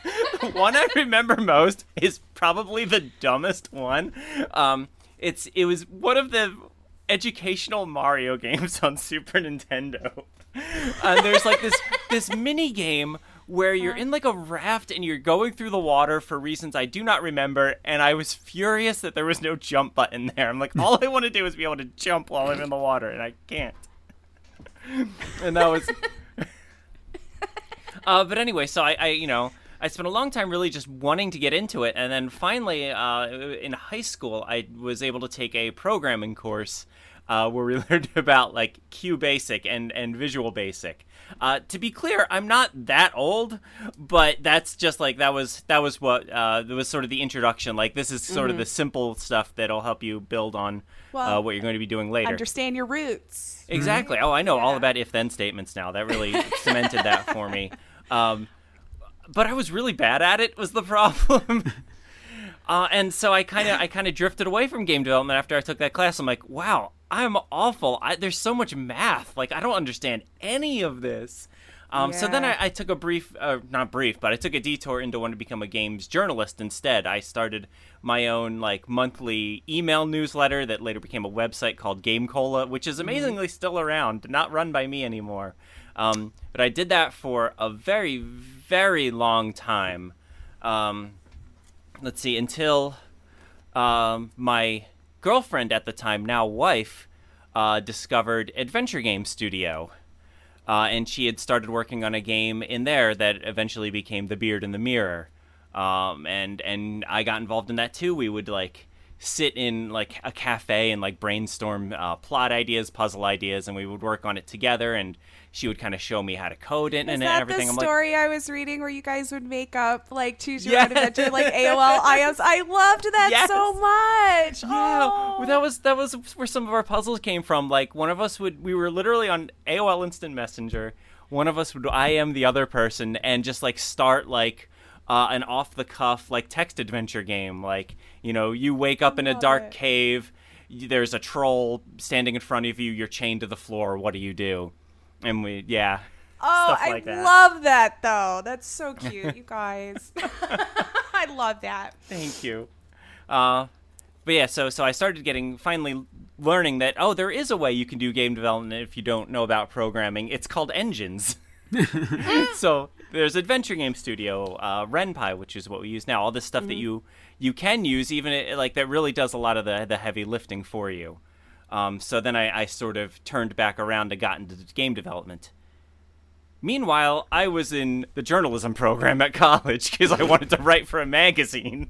one I remember most is probably the dumbest one. Um, it's it was one of the educational Mario games on Super Nintendo. and there's like this this mini game where you're in like a raft and you're going through the water for reasons I do not remember, and I was furious that there was no jump button there. I'm like, all I want to do is be able to jump while I'm in the water, and I can't. and that was. uh, but anyway, so I, I, you know, I spent a long time really just wanting to get into it, and then finally, uh, in high school, I was able to take a programming course uh, where we learned about like QBasic and and Visual Basic. Uh, to be clear, I'm not that old, but that's just like that was that was what uh, that was sort of the introduction. Like this is sort of the simple stuff that'll help you build on Well, uh, what you're going to be doing later. Understand your roots. Exactly. Oh, I know all about if-then statements now. That really cemented that for me. Um, but I was really bad at it. Was the problem. Uh, and so I kind of I kind of drifted away from game development after I took that class. I'm like, wow, I'm awful. I, there's so much math. Like I don't understand any of this. Um, So then I, I took a brief, uh, not brief, but I took a detour into wanting to become a games journalist instead. I started my own like monthly email newsletter that later became a website called GameCola, which is amazingly still around, not run by me anymore. Um, but I did that for a very, very long time. Um, let's see, until um, my girlfriend at the time, now wife, uh, discovered Adventure Game Studio. Uh, and she had started working on a game in there that eventually became The Beard in the Mirror. Um, and and I got involved in that too. We would like sit in like a cafe and like brainstorm uh, plot ideas, puzzle ideas, and we would work on it together. And she would kind of show me how to code it Is and that everything. the I'm like, story I was reading where you guys would make up like choose your Yes. own adventure, like AOL IOs? I loved that Yes. so much. Yeah, Oh. well, that was that was where some of our puzzles came from. Like one of us would we were literally on AOL Instant Messenger. One of us would I am the other person and just like start like uh, an off the cuff like text adventure game. Like you know, you wake up in a dark it. cave. There's a troll standing in front of you. You're chained to the floor. What do you do? And we, yeah. Oh, Stuff I that. love that though. That's so cute, you guys. I love that. Thank you. Uh, but yeah, so so I started getting finally learning that oh, there is a way you can do game development if you don't know about programming. It's called engines. so there's Adventure Game Studio, uh, Ren'Py, which is what we use now. All this stuff that you you can use, even it, like that, really does a lot of the the heavy lifting for you. Um, so then I, I sort of turned back around and got into game development. Meanwhile, I was in the journalism program at college because I wanted to write for a magazine.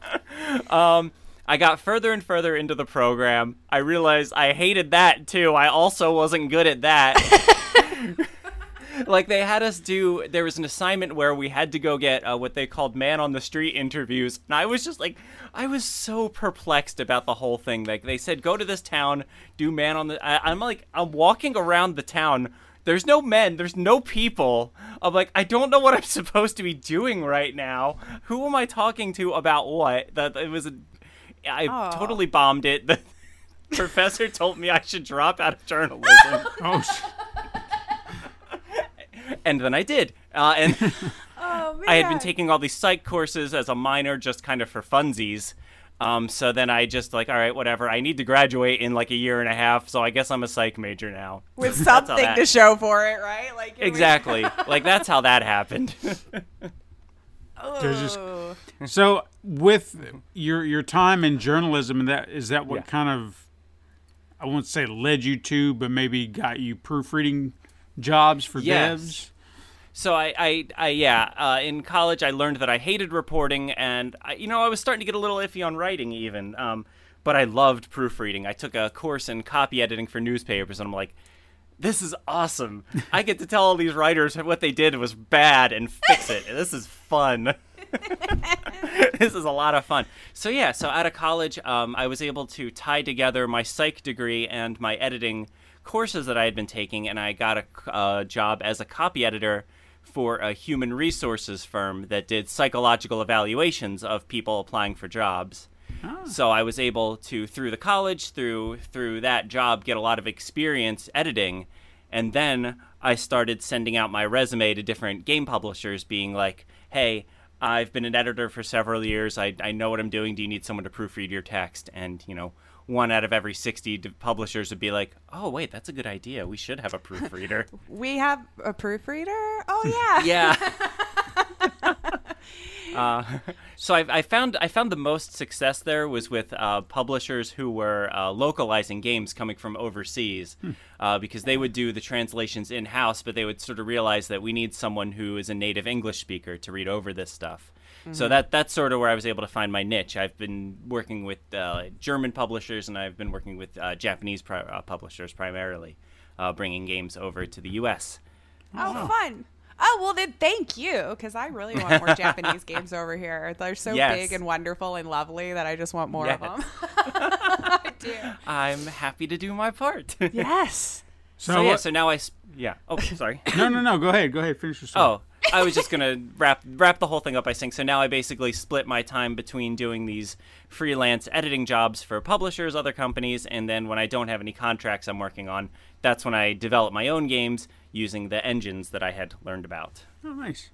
um, I got further and further into the program. I realized I hated that too. I also wasn't good at that. like they had us do there was an assignment where we had to go get uh, what they called man on the street interviews. And i was just like i was so perplexed about the whole thing. Like they said go to this town do man on the I, i'm like i'm walking around the town. There's no men there's no people. I'm like i don't know what i'm supposed to be doing right now. Who am i talking to about what? That it was a i Aw. totally bombed it. The professor told me i should drop out of journalism. Oh, sh- and then I did. Uh, and Oh man. I had been taking all these psych courses as a minor, just kind of for funsies. Um, so then I just like, all right, whatever. I need to graduate in like a year and a half, so I guess I'm a psych major now. with something that- to show for it, right? Like here we- Exactly. like that's how that happened. There's just- so with your your time in journalism, and that is that what Yeah. kind of I won't say led you to, but maybe got you proofreading jobs for Yes. devs. So I, I, I yeah. Uh, in college, I learned that I hated reporting, and I, you know, I was starting to get a little iffy on writing, even. Um, but I loved proofreading. I took a course in copy editing for newspapers, and I'm like, this is awesome. I get to tell all these writers what they did was bad and fix it. This is fun. this is a lot of fun. So yeah, so out of college, um, I was able to tie together my psych degree and my editing courses that I had been taking, and I got a uh, job as a copy editor for a human resources firm that did psychological evaluations of people applying for jobs. Ah. So I was able to, through the college, through through that job, get a lot of experience editing, and then I started sending out my resume to different game publishers, being like, "Hey, I've been an editor for several years. I, I know what I'm doing. Do you need someone to proofread your text?" And you know, one out of every sixty publishers would be like, "Oh, wait, that's a good idea. We should have a proofreader." We have a proofreader. Oh yeah. yeah. uh, so I, I found I found the most success there was with uh, publishers who were uh, localizing games coming from overseas, uh, because they would do the translations in house, but they would sort of realize that we need someone who is a native English speaker to read over this stuff. So that that's sort of where I was able to find my niche. I've been working with uh, German publishers and I've been working with uh, Japanese pri- uh, publishers primarily, uh, bringing games over to the U.S. Oh, fun. Oh well, then thank you, because I really want more Japanese games over here. They're so Yes. big and wonderful and lovely that I just want more of them. I do. I'm happy to do my part. Yes. So, So yeah, what- so now I s- yeah. Oh, sorry. no, no, no. Go ahead. Go ahead. Finish your story. Oh, I was just gonna wrap wrap the whole thing up by saying. So now I basically split my time between doing these freelance editing jobs for publishers, other companies, and then when I don't have any contracts I'm working on, that's when I develop my own games using the engines that I had learned about. Oh, nice.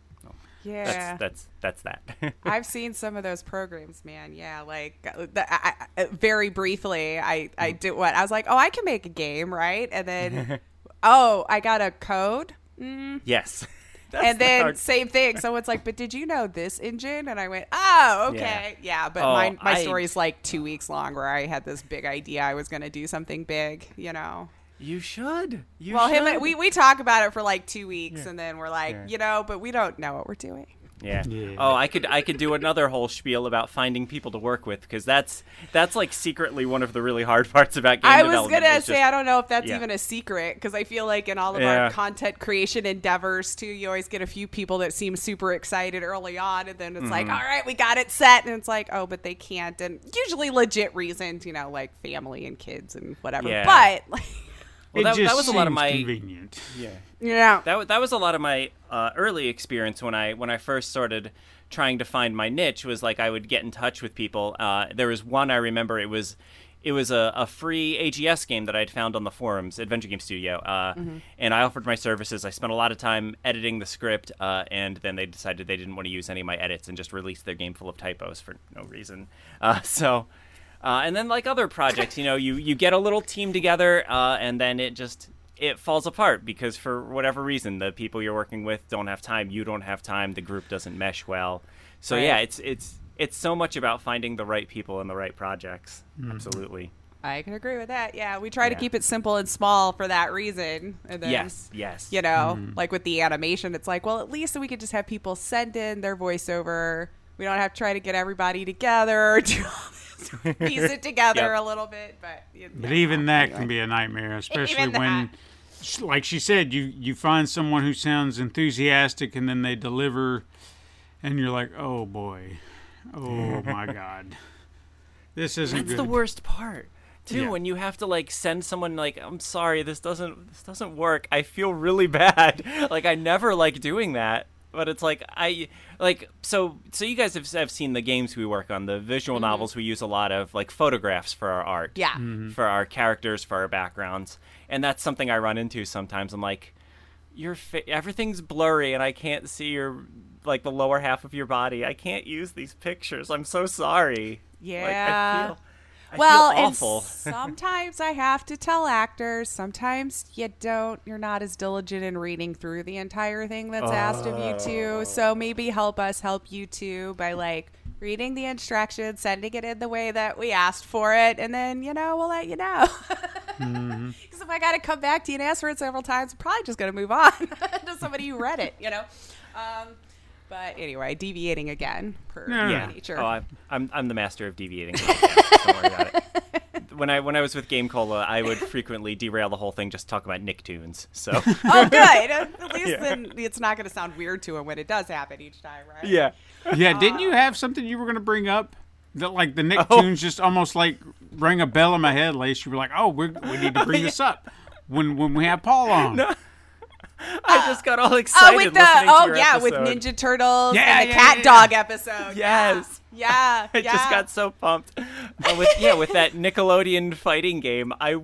Yeah. That's that's that's that. I've seen some of those programs, man. Yeah, like uh, the, I, I, uh, very briefly, I I mm. did what I was like, oh, I can make a game, right? And then, oh, I got a code, mm. yes. And then hard- same thing. Someone's like, but did you know this engine? And I went, oh, okay, yeah. but Oh, my my I- story's like two weeks long, where I had this big idea I was going to do something big, you know. you should. You Well, should. him we we talk about it for like two weeks, and then we're like, Yeah. you know, but we don't know what we're doing. Yeah. Yeah. Oh, I could I could do another whole spiel about finding people to work with because that's that's like secretly one of the really hard parts about game I was development. gonna say just- I don't know if that's yeah. even a secret because I feel like in all of Yeah. our content creation endeavors too, you always get a few people that seem super excited early on, and then it's like, Mm-hmm. all right, we got it set, and it's like, oh, but they can't, and usually legit reasons, you know, like family and kids and whatever. Yeah. But like, Well, that, just that was a lot of seems my convenient. Yeah. Yeah. that that was a lot of my uh, early experience when I when I first started trying to find my niche was like I would get in touch with people. Uh, there was one I remember it was it was a, a free AGS game that I'd found on the forums, Adventure Game Studio, uh, and I offered my services. I spent a lot of time editing the script, uh, and then they decided they didn't want to use any of my edits and just released their game full of typos for no reason. Uh, so. Uh, and then like other projects, you know, you, you get a little team together, uh, and then it just it falls apart because for whatever reason the people you're working with don't have time, you don't have time, the group doesn't mesh well. So Right. yeah, it's it's it's so much about finding the right people and the right projects. Mm-hmm. Absolutely. I can agree with that. Yeah, we try to keep it simple and small for that reason. And then, yes, yes. You know, Mm-hmm. like with the animation, it's like, well, at least we could just have people send in their voiceover. We don't have to try to get everybody together, do all this, piece it together Yep. a little bit. But, you But even that anyway. can be a nightmare, especially Even when, sh- like she said, you you find someone who sounds enthusiastic and then they deliver, and you're like, oh boy, oh my god, this isn't That's good. the worst part. Too Yeah. when you have to like send someone like I'm sorry this doesn't this doesn't work. I feel really bad. like I never like doing that. But it's like I like so so you guys have, have seen the games we work on the visual mm-hmm. novels we use a lot of like photographs for our art. Yeah. Mm-hmm. for our characters for our backgrounds. And that's something I run into sometimes. I'm like your fa- everything's blurry and I can't see your like the lower half of your body. I can't use these pictures. I'm so sorry. Like, Yeah. I feel, I well, and awful. sometimes I have to tell actors. Sometimes you don't. You're not as diligent in reading through the entire thing that's asked of you too. So maybe help us help you too by like reading the instructions, sending it in the way that we asked for it, and then you know we'll let you know. Because if I got to come back to you and ask for it several times, I'm probably just going to move on to somebody who read it. You know. Um, but anyway, deviating again per No, no, yeah. nature. Oh, I'm, I'm I'm the master of deviating. Don't worry about it. When I when I was with GameCola, I would frequently derail the whole thing just to talk about Nicktoons. So oh, good. At least then it's not going to sound weird to him when it does happen each time, right? yeah, yeah, didn't you uh, have something you were going to bring up? That like the Oh. Nicktoons just almost like rang a bell in my head. Lace, you were like, oh, we we need to oh, bring this up when when we have Paul on. I uh, just got all uh, excited Oh, with the listening oh your yeah, with. Ninja Turtles Yeah, and the yeah, Cat yeah, Dog episode. Yes. Yeah, I yeah. just got so pumped. Uh, with yeah, with that Nickelodeon fighting game, I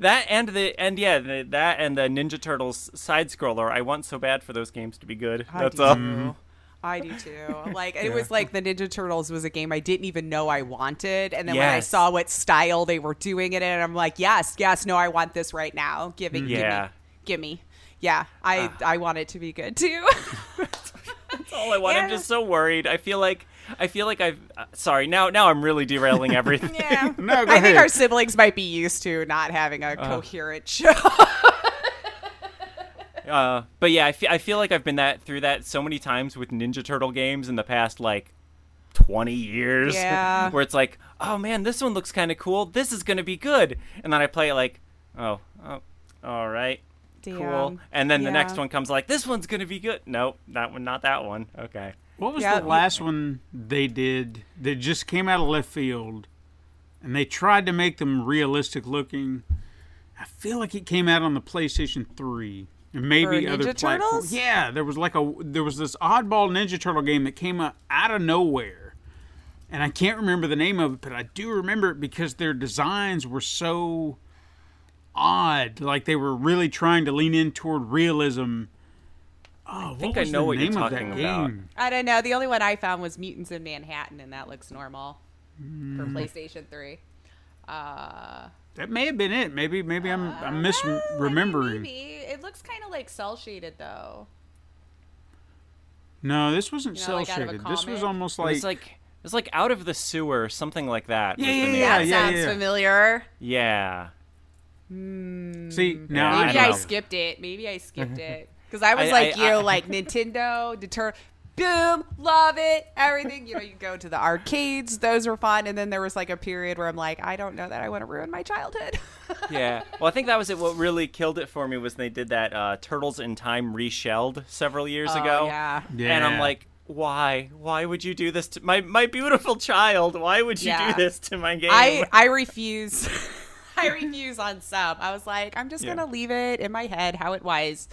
that and the and yeah, the, that and the Ninja Turtles side scroller. I want so bad for those games to be good. I That's do all. too. Mm-hmm. I do too. Like it was like the Ninja Turtles was a game I didn't even know I wanted, and then when I saw what style they were doing it in, I'm like, yes, yes, no, I want this right now. Give me, Yeah. give me, give me. Yeah, I I want it to be good too. That's all I want. I'm just so worried. I feel like I feel like I've. Uh, sorry, now now I'm really derailing everything. yeah, No, I think our siblings might be used to not having a Uh. coherent show. Uh, but yeah, I fe- I feel like I've been that through that so many times with Ninja Turtle games in the past like 20 years. Yeah. where it's like, oh man, this one looks kind of cool. This is gonna be good, and then I play it like, oh, oh, all right, cool. And then the next one comes like, this one's gonna be good. Nope, that one, not that one. Okay. What was Yeah, the last one they did that just came out of left field and they tried to make them realistic looking? I feel like it came out on the PlayStation 3 and maybe For other Ninja platforms. Yeah, there was like a there was this oddball Ninja Turtle game that came out out of nowhere. And I can't remember the name of it, but I do remember it because their designs were so odd. Like they were really trying to lean in toward realism. Oh, what think I know the what you're name of talking that about. game? I don't know. The only one I found was Mutants in Manhattan, and that looks normal Hmm. for PlayStation Three. Uh, That may have been it. Maybe maybe I'm I'm well, I mean, misremembering. maybe it looks kind of like cel shaded though. No, this wasn't You know, cell like out of a shaded. This was comic? almost It like, was like it was like out of the sewer, something like that. Yeah, was yeah, yeah, that yeah, sounds yeah. familiar. Yeah. See now Yeah, I Maybe I, know. skipped it. Maybe I skipped it because I was I- like I- you, I- like Nintendo, deter. Boom, love it, everything. You know, you go to the arcades; those were fun. And then there was like a period where I'm like, I don't know that I want to ruin my childhood. Yeah. Well, I think that was it. What really killed it for me was they did that uh, Turtles in Time reshelled several years Oh, ago. yeah. yeah, And I'm like, why? Why would you do this to my my beautiful child? Why would you Yeah. do this to my game? I I refuse. High reviews on some. I was like, I'm just Yeah. gonna leave it in my head how it was.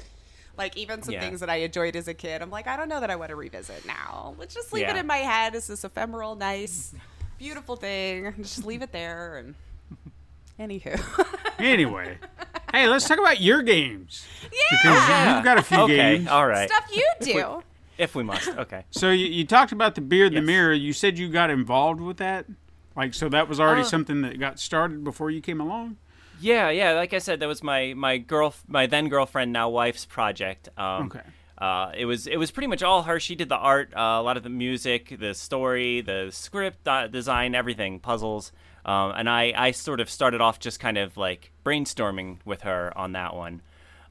Like even some Yeah. things that I enjoyed as a kid, I'm like, I don't know that I want to revisit now. Let's just leave it in my head as this ephemeral, nice, beautiful thing. Just leave it there. And anywho, Anyway, hey, let's talk about your games. yeah, Because you've got a few okay, games. all right. stuff you do. If we must, okay. So you, you talked about the Beard in the Mirror. You said you got involved with that. Like, so that was already Uh, something that got started before you came along. Yeah, yeah. Like I said, that was my my girl, my then girlfriend, now wife's project. Um, Okay. Uh, it was it was pretty much all her. She did the art, uh, a lot of the music, the story, the script uh, design, everything, puzzles. Um, and I I sort of started off just kind of like brainstorming with her on that one.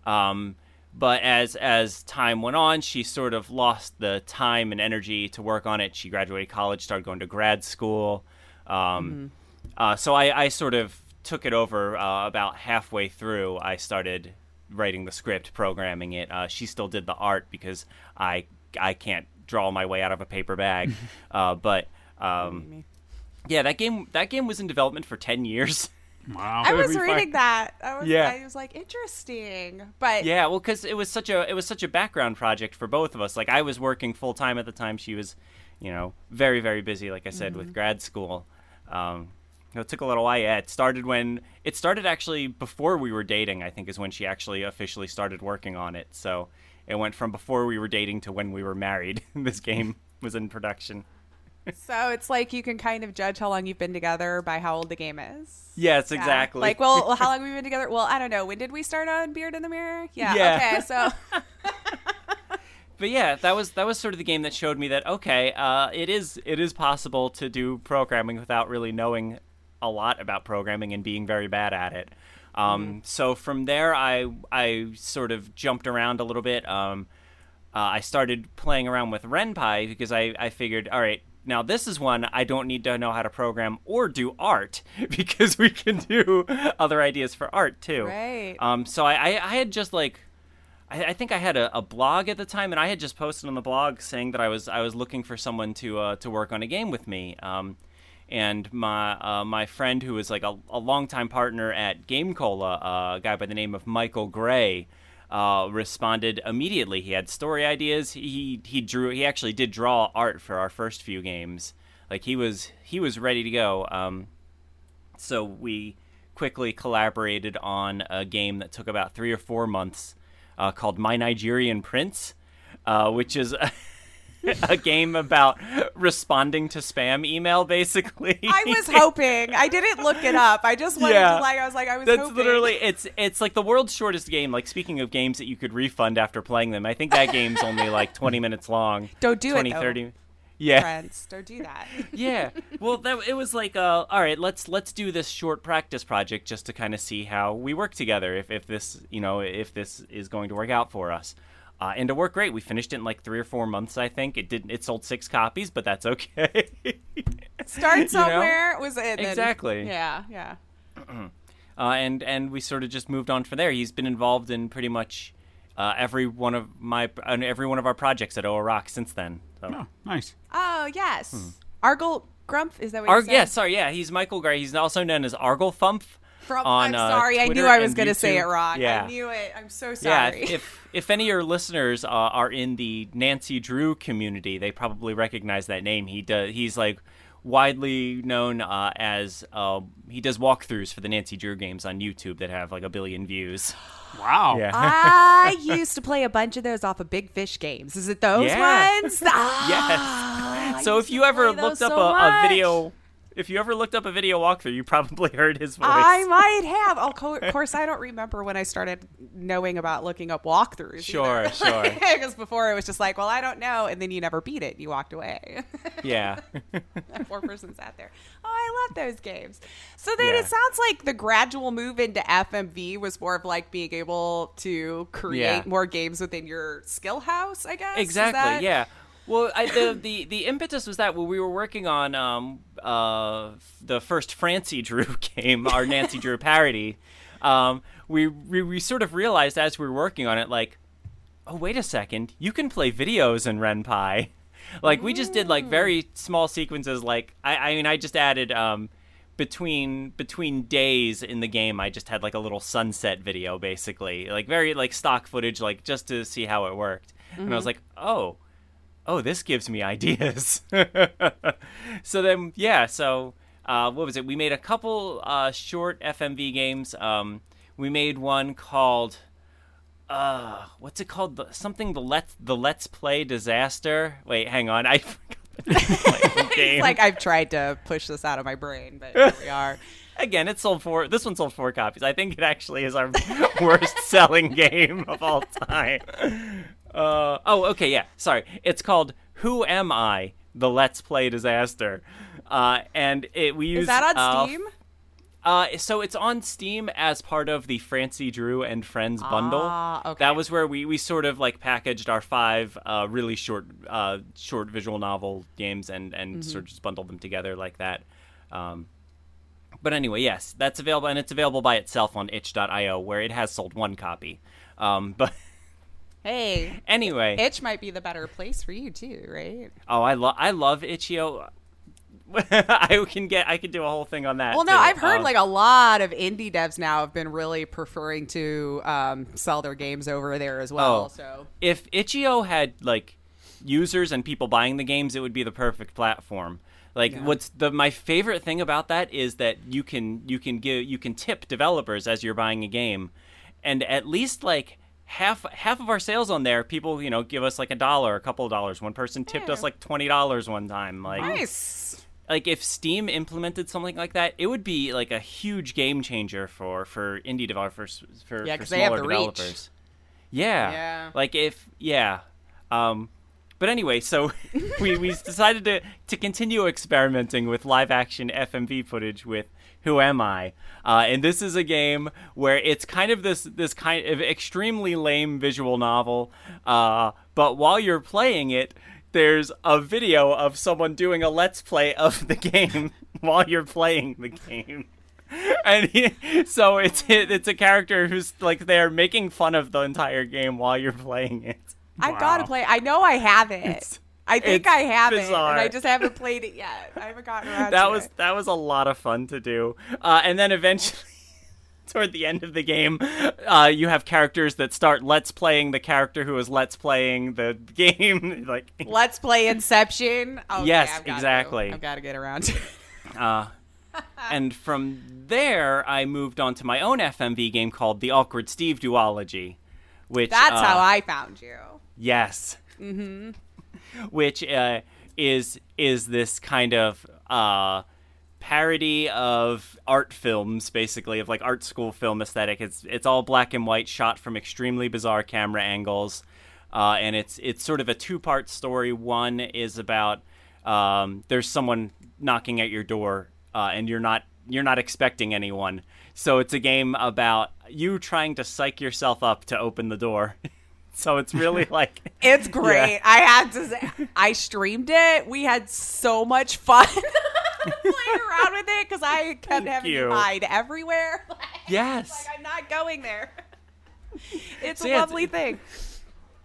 Um, but as as time went on, she sort of lost the time and energy to work on it. She graduated college, started going to grad school. Um, uh, so I, I sort of took it over uh, about halfway through. I started writing the script, programming it. Uh, she still did the art because I I can't draw my way out of a paper bag. uh, but um, yeah, that game that game was in development for ten years. Wow. I was be fine. reading that. I was, Yeah. I was like, interesting, but Yeah, well, because it was such a it was such a background project for both of us. Like I was working full time at the time. She was, you know, very very busy. Like I said, with grad school. Um, it took a little while. Yeah, it started when it started actually before we were dating. I think is when she actually officially started working on it. So it went from before we were dating to when we were married. this game was in production. So it's like you can kind of judge how long you've been together by how old the game is. Yes, Yeah. exactly. Like, well, well, how long we've we been together? Well, I don't know. When did we start on Beard in the Mirror? Yeah. Yeah. Okay. So but yeah, that was that was sort of the game that showed me that okay, uh, it is it is possible to do programming without really knowing a lot about programming and being very bad at it. Um, So from there, I I sort of jumped around a little bit. Um, uh, I started playing around with Ren'Py because I, I figured, all right, now this is one I don't need to know how to program or do art because we can do other ideas for art too. Right. Um, so I, I, I had just like, I, I think I had a, a blog at the time, and I had just posted on the blog saying that I was I was looking for someone to uh, to work on a game with me. Um, and my uh, my friend who was like a, a longtime partner at GameCola, uh, a guy by the name of Michael Gray, uh, responded immediately. He had story ideas. He he drew. He actually did draw art for our first few games. Like he was he was ready to go. Um, so we quickly collaborated on a game that took about three or four months uh, called My Nigerian Prince, uh, which is a, a game about responding to spam email, basically. I was hoping. I didn't look it up. I just wanted Yeah. to like. I was like, I was. That's hoping. literally it's it's like the world's shortest game. Like speaking of games that you could refund after playing them, I think that game's only like 20 minutes long. Don't do it, 20, 30. Yeah. friends. Don't do that. yeah. Well, that it was like, uh, all right, let's let's do this short practice project just to kind of see how we work together. If if this, you know, if this is going to work out for us. Uh, and it worked great. We finished it in like three or four months, I think. It didn't. It sold six copies, but that's okay. Start You know? somewhere. Was it then- Exactly. Yeah. Yeah. uh, and and we sort of just moved on from there. He's been involved in pretty much uh, every one of my uh, every one of our projects at OA Rock since then. So. Oh, nice. Oh yes. Argle Grumpf. Is that what Ar- you said? yeah, sorry, yeah, he's Michael Gray. He's also known as Arglefumph. From, on, I'm uh, sorry. I knew I was going to say it YouTube. wrong. Yeah. I knew it. I'm so sorry. if, if if any of your listeners uh, are in the Nancy Drew community, they probably recognize that name. He does. He's like widely known uh, as uh, he does walkthroughs for the Nancy Drew games on YouTube that have like a billion views. Wow. Yeah. I used to play a bunch of those off of Big Fish games. Is it those Yeah. ones? Ah, yes. So if you ever looked those up so a, a video, if you ever looked up a video walkthrough, you probably heard his voice. I might have. Of co- course, I don't remember when I started knowing about looking up walkthroughs. Sure, sure. Because before it was just like, well, I don't know, and then you never beat it. You walked away. yeah. Poor person sat there. Oh, I love those games. So then Yeah. it sounds like the gradual move into FMV was more of like being able to create Yeah. more games within your skill house. I guess. Exactly. that- Yeah. Well, I, the, the the impetus was that when we were working on um uh the first Francie Drew game, our Nancy Drew parody, um we, we we sort of realized as we were working on it, like, oh wait a second, you can play videos in Ren'Py. Like we just did like very small sequences. Like I I mean I just added um between between days in the game I just had like a little sunset video basically like very like stock footage like just to see how it worked and I was like oh oh this gives me ideas so then yeah so uh, what was it we made a couple uh, short FMV games um, we made one called uh what's it called the, something the let's the let's play disaster wait hang on I forgot the name of the game. It's like I've tried to push this out of my brain, but here we are. Again, it sold four. This one sold four copies. I think it actually is our worst selling game of all time. Uh, oh, okay, yeah. Sorry, it's called "Who Am I?" The Let's Play Disaster, uh, and it we use Is that on uh, Steam? uh, so it's on Steam as part of the Francie Drew and Friends bundle. Ah, okay. That was where we, we sort of like packaged our five uh, really short uh, short visual novel games and and Mm-hmm. sort of just bundled them together like that. Um, but anyway, yes, that's available and it's available by itself on itch.io where it has sold one copy. Um, but Hey, anyway, itch might be the better place for you too, right? oh, I love I love itch.io. I can get I could do a whole thing on that. Well, no, too. I've heard Um, like a lot of indie devs now have been really preferring to um, sell their games over there as well. Oh. So if itch.io had like users and people buying the games, it would be the perfect platform. Like what's the my favorite thing about that is that you can you can give you can tip developers as you're buying a game, and at least like half half of our sales on there, people you know give us like a dollar, a couple of dollars. One person tipped us like twenty dollars one time. Like nice. like if Steam implemented something like that, it would be like a huge game changer for for indie developers for, Yeah, for 'cause they have smaller the reach. developers. Yeah. Yeah. Like if yeah. Um but anyway, so we, we decided to, to continue experimenting with live action FMV footage with Who Am I? Uh, and this is a game where it's kind of this this kind of extremely lame visual novel, uh, but while you're playing it, there's a video of someone doing a let's play of the game while you're playing the game. And he, so it's it's a character who's like they're making fun of the entire game while you're playing it. I've got to play. I know I have it. I think it's I have it, bizarre. and I just haven't played it yet. I haven't gotten around that to was it. that was a lot of fun to do. Uh, and then eventually, toward the end of the game, uh, you have characters that start let's playing the character who is let's playing the game. like, Let's play Inception. Okay, Yes, I've exactly. I've got to get around to it. uh, and from there, I moved on to my own FMV game called The Awkward Steve Duology, which That's uh, how I found you. Yes. Mm-hmm. Which uh, is is this kind of uh, parody of art films, basically of like art school film aesthetic. It's it's all black and white, shot from extremely bizarre camera angles, uh, and it's it's sort of a two part story. One is about um, there's someone knocking at your door, uh, and you're not you're not expecting anyone. So it's a game about you trying to psych yourself up to open the door. So it's really like It's great. I have to say, I streamed it. We had so much fun playing around with it because I kept Thank having you. to hide everywhere. Like, yes, I'm not going there. It's So a yeah, it's- lovely thing.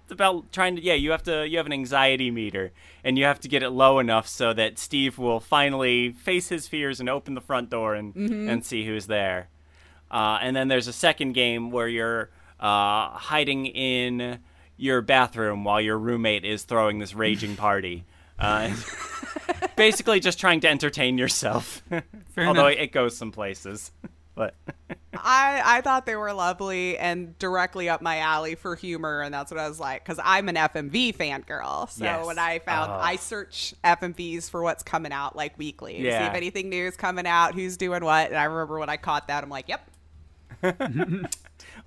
it's about trying to yeah. You have to you have an anxiety meter, and you have to get it low enough so that Steve will finally face his fears and open the front door and and see who's there. Uh, and then there's a second game where you're uh, hiding in your bathroom while your roommate is throwing this raging party. Uh, basically, just trying to entertain yourself. Fair Although enough. it goes some places, but. I, I thought they were lovely and directly up my alley for humor, and that's what I was like because I'm an FMV fangirl. So Yes. when I found, Oh. I search FMVs for what's coming out like weekly to see if anything new is coming out, who's doing what. And I remember when I caught that, I'm like, yep.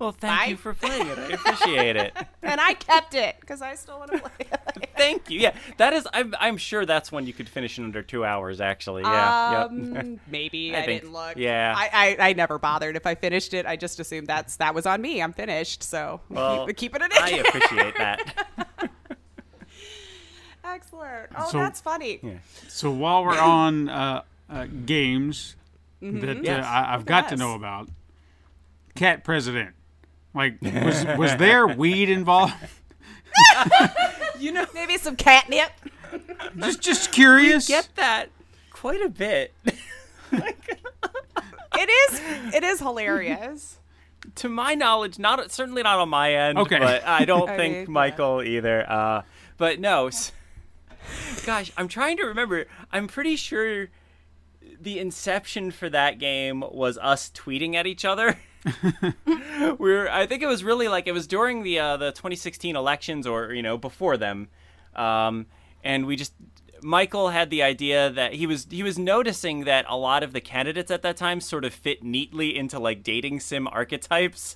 Well, thank Bye. you for playing it. I appreciate it. And I kept it because I still want to play it. Thank you. Yeah, that is. I'm, I'm sure that's one you could finish in under two hours. Actually, yeah. yep. Um, maybe I I, think- didn't look. yeah. I, I I never bothered. If I finished it, I just assumed that's that was on me. I'm finished, so Well, keep, keep it in. I appreciate that. Excellent. Oh, So- that's funny. So while we're on uh, uh, games that Yes. uh, I, I've got to know about, Cat President, like was was there weed involved? you know, Maybe some catnip. Just just curious. get that quite a bit. like, it is it is hilarious. to my knowledge, not certainly not on my end. Okay. but I don't I think mean, yeah. Michael either. Uh, but no, gosh, I'm trying to remember. I'm pretty sure the inception for that game was us tweeting at each other. We were, I think it was really like it was during the uh, the 2016 elections, or you know, before them, um, and we just. Michael had the idea that he was he was noticing that a lot of the candidates at that time sort of fit neatly into like dating sim archetypes.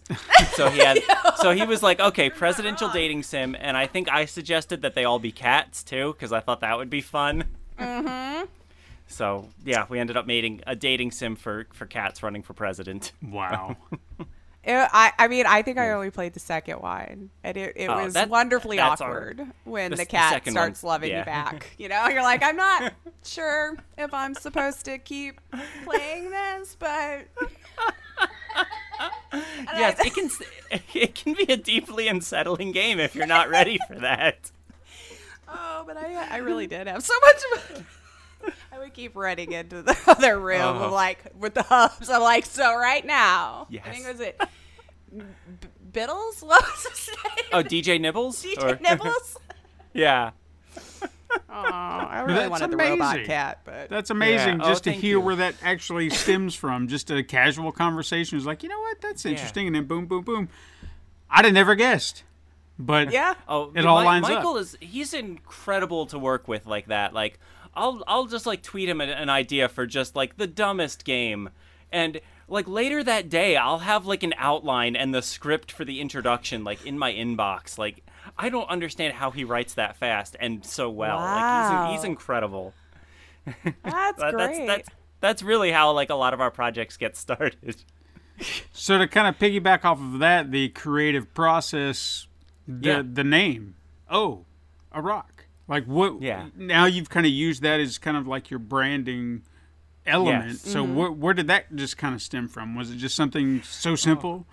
so he had so he was like, okay, presidential dating sim, and I think I suggested that they all be cats too because I thought that would be fun. Mm-hmm. So yeah, we ended up making a dating sim for for cats running for president. Wow. It, I, I mean, I think I only played the second one, and it, it Oh, was that- wonderfully that's our- awkward when the- the the cat second starts one, loving yeah. you back. You know, you're like, I'm not sure if I'm supposed to keep playing this, but yes, it can it can be a deeply unsettling game if you're not ready for that. oh, but I I really did have so much. I would keep running into the other room, Uh-huh. like with the hubs. I'm like, so right now, yes. I think Yes. was it B- Biddles? What was his name? Oh, DJ Nibbles? DJ Or- Nibbles. yeah. Oh, I really That's wanted the robot cat, but That's amazing Yeah. Oh, just to hear you. where that actually stems from. Just a casual conversation. is like, you know what? That's interesting. And then boom, boom, boom. I'd have never guessed. But yeah. Oh, It all Mi- lines up. Michael is he's incredible to work with like that. Like I'll I'll just like tweet him an, an idea for just like the dumbest game, and like later that day I'll have like an outline and the script for the introduction like in my inbox. Like I don't understand how he writes that fast and so well. Like Wow. he's he's incredible. That's That- great. That's that's that's really how like a lot of our projects get started. so to kind of piggyback off of that, the creative process, the Yeah. the name. Oh, a rock. Like what? Yeah. Now you've kind of used that as kind of like your branding element. Yes. So Mm-hmm. wh- where did that just kind of stem from? Was it just something Oh. so simple?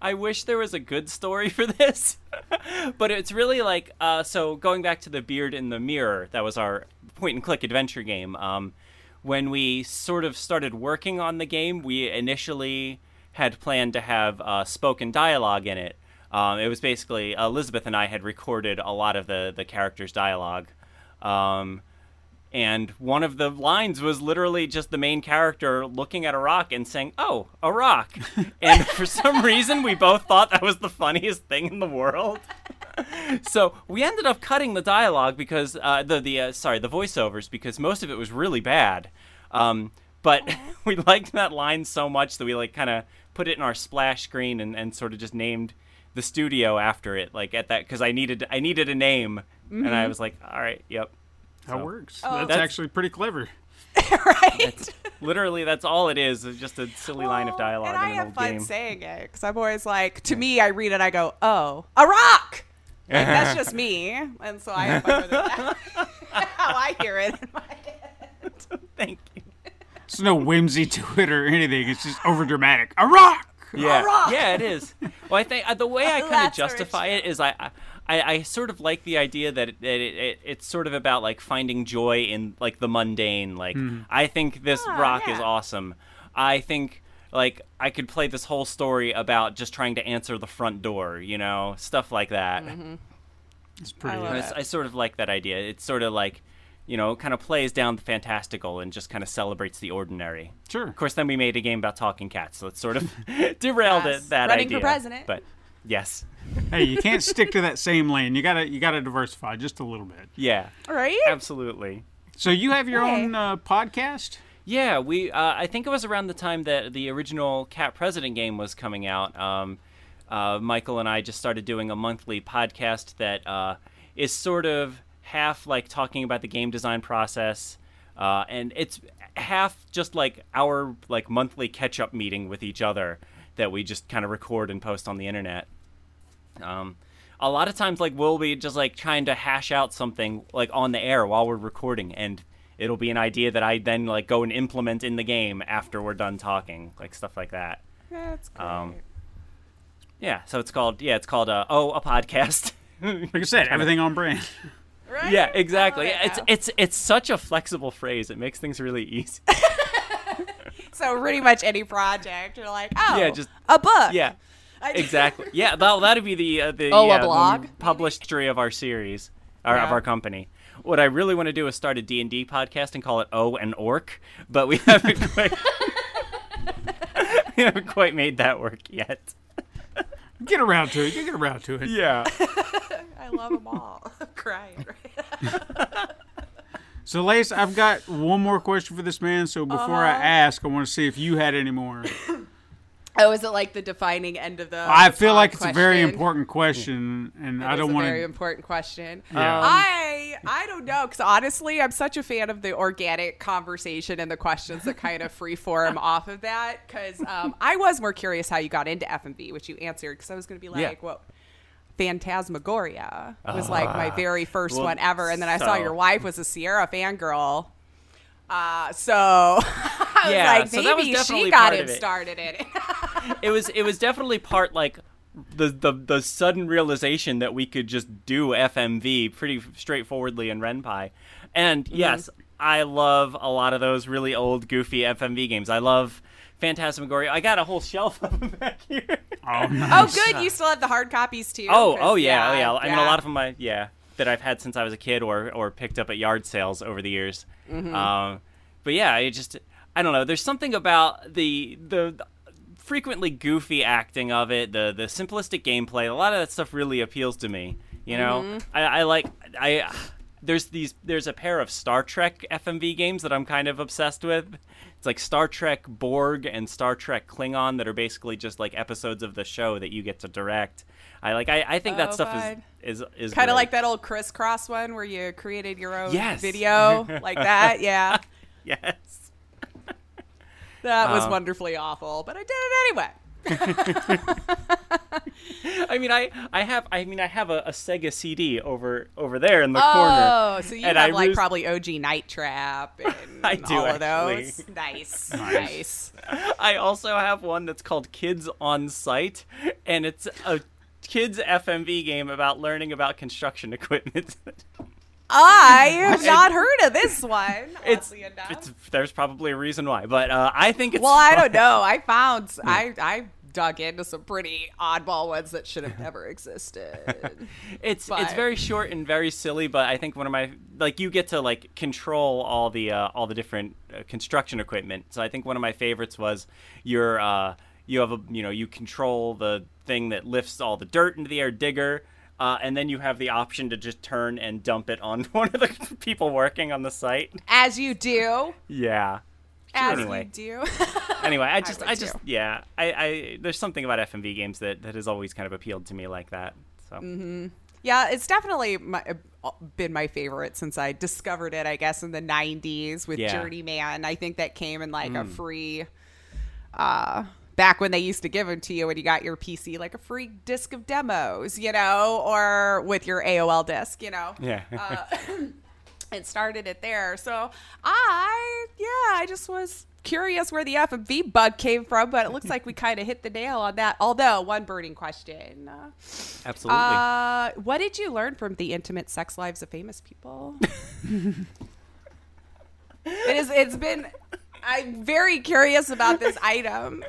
I wish there was a good story for this, but it's really like uh, so. Going back to the beard in the mirror, that was our point and click adventure game. Um, when we sort of started working on the game, we initially had planned to have uh, spoken dialogue in it. Um, it was basically Elizabeth and I had recorded a lot of the the characters' dialogue. Um, and one of the lines was literally just the main character looking at a rock and saying, "Oh, a rock." and for some reason, we both thought that was the funniest thing in the world. so we ended up cutting the dialogue because uh, the the uh, sorry the voiceovers because most of it was really bad. Um, but we liked that line so much that we like kind of put it in our splash screen and, and sort of just named the studio after it like at that because I needed I needed a name and I mm-hmm. was like, all right, yep. That So- works. Oh. That's, That's- actually pretty clever. right. Literally, that's all it is. It's just a silly line of dialogue And I an have old fun game. saying it because I'm always like, to me, I read it, I go, oh, a rock. Like, that's just me, and so I have fun with it. How I hear it in my head. Thank you. There's no whimsy to it or anything. It's just over dramatic. A rock. Yeah, rock! yeah, it is. Well, I think uh, the way I kind of justify it is I, I, I sort of like the idea that, it, it, it, it's sort of about like finding joy in like the mundane. Like I think this Ah, rock is awesome. I think like I could play this whole story about just trying to answer the front door. You know, stuff like that. It's pretty. I love I. I sort of like that idea. It's sort of like, you know, kind of plays down the fantastical and just kind of celebrates the ordinary. Sure. Of course, then we made a game about talking cats, so it sort of derailed Yes. it. That Running for president. but yes, hey, you can't stick to that same lane. You gotta you gotta diversify just a little bit. yeah, Right? absolutely. So you have your Hey. own uh, podcast. Yeah, we. Uh, I think it was around the time that the original Cat President game was coming out. Um, uh, Michael and I just started doing a monthly podcast that uh, is sort of half like talking about the game design process, uh, and it's half just like our like monthly catch up meeting with each other that we just kind of record and post on the internet. Um, a lot of times, like we'll be just like trying to hash out something like on the air while we're recording, and it'll be an idea that I then like go and implement in the game after we're done talking, like stuff like that. That's great. Um, Yeah, so it's called yeah, it's called uh, oh a podcast. Like I said, everything on brand. right? yeah, exactly. I love it It's it's it's such a flexible phrase. It makes things really easy. So pretty much any project, you're like, oh, Yeah, just- a book. Yeah, exactly. Yeah, that that'd be the uh, the, Oh, a yeah, the blog, published history of our series or of our company. What I really want to do is start a D and D podcast and call it O and Orc, but we haven't quite we haven't quite made that work yet. Get around to it. You get around to it. Yeah. I love them all. I'm crying. Right? So, Lace, I've got one more question for this man. So before I Uh-huh. ask, I want to see if you had any more. Oh, is it like the defining end of the? I feel talk like it's a very important question, and It I don't want to. want very important question. Yeah. I I don't know because honestly, I'm such a fan of the organic conversation and the questions that kind of freeform off of that. Because um, I was more curious how you got into FMV, which you answered. Because I was going to be like, Yeah. well. Phantasmagoria was like my very first Well, one ever, and then I saw your wife was a Sierra fangirl. Uh, so I was Yeah, like, so that was maybe definitely she got part him of it. started in it. it was it was definitely part like the, the the sudden realization that we could just do FMV pretty straightforwardly in Ren'Py. And Mm-hmm. yes, I love a lot of those really old goofy FMV games. I love Phantasmagoria. I got a whole shelf of them back here. Oh, oh, good, you still have the hard copies too. Oh, oh yeah, oh yeah. I mean, a lot of them, I yeah, that I've had since I was a kid or or picked up at yard sales over the years. Mm-hmm. Um, but yeah, I just I don't know. There's something about the the. the frequently goofy acting of it the the simplistic gameplay a lot of that stuff really appeals to me you know Mm-hmm. I, I like i there's these there's a pair of star trek fmv games that i'm kind of obsessed with it's like star trek borg and star trek klingon that are basically just like episodes of the show that you get to direct i like i, I think Oh, that stuff is is is kind of like that old Kris Kross one where you created your own Yes. video like that. Yeah, yes that was Um, wonderfully awful, but I did it anyway. I mean, I, I have, I mean, I have a, a Sega CD over over there in the corner. Oh, so you and have I like res- probably OG Night Trap and I do, all of actually. those. Nice, nice. I also have one that's called Kids on Site, and it's a kids FMV game about learning about construction equipment. I have not heard of this one. it's, oddly enough. it's there's probably a reason why, but uh, I think it's well, I don't know. I found I I dug into some pretty oddball ones that should have never existed. It's but- it's very short and very silly, but I think one of my like you get to like control all the uh, all the different uh, construction equipment. So I think one of my favorites was your uh, you have a you know you control the thing that lifts all the dirt into the air, digger. Uh, and then you have the option to just turn and dump it on one of the people working on the site. As you do, Yeah. As Anyway. you do. Anyway, I just, would I, just, too. yeah, I, I, there's something about FMV games that, that has always kind of appealed to me like that. So, Mm-hmm. Yeah, it's definitely my, uh, been my favorite since I discovered it, I guess, in the 90s with Yeah. Journeyman. I think that came in like a Mm. free, uh, back when they used to give them to you when you got your PC, like a free disc of demos, you know, or with your AOL disc, you know. yeah. Uh, it started it there. So I, yeah, I just was curious where the FMV bug came from, but it looks like we kind of hit the nail on that. Although, one burning question. Uh, Absolutely. uh, what did you learn from the intimate sex lives of famous people? it is. It's been. I'm very curious about this item.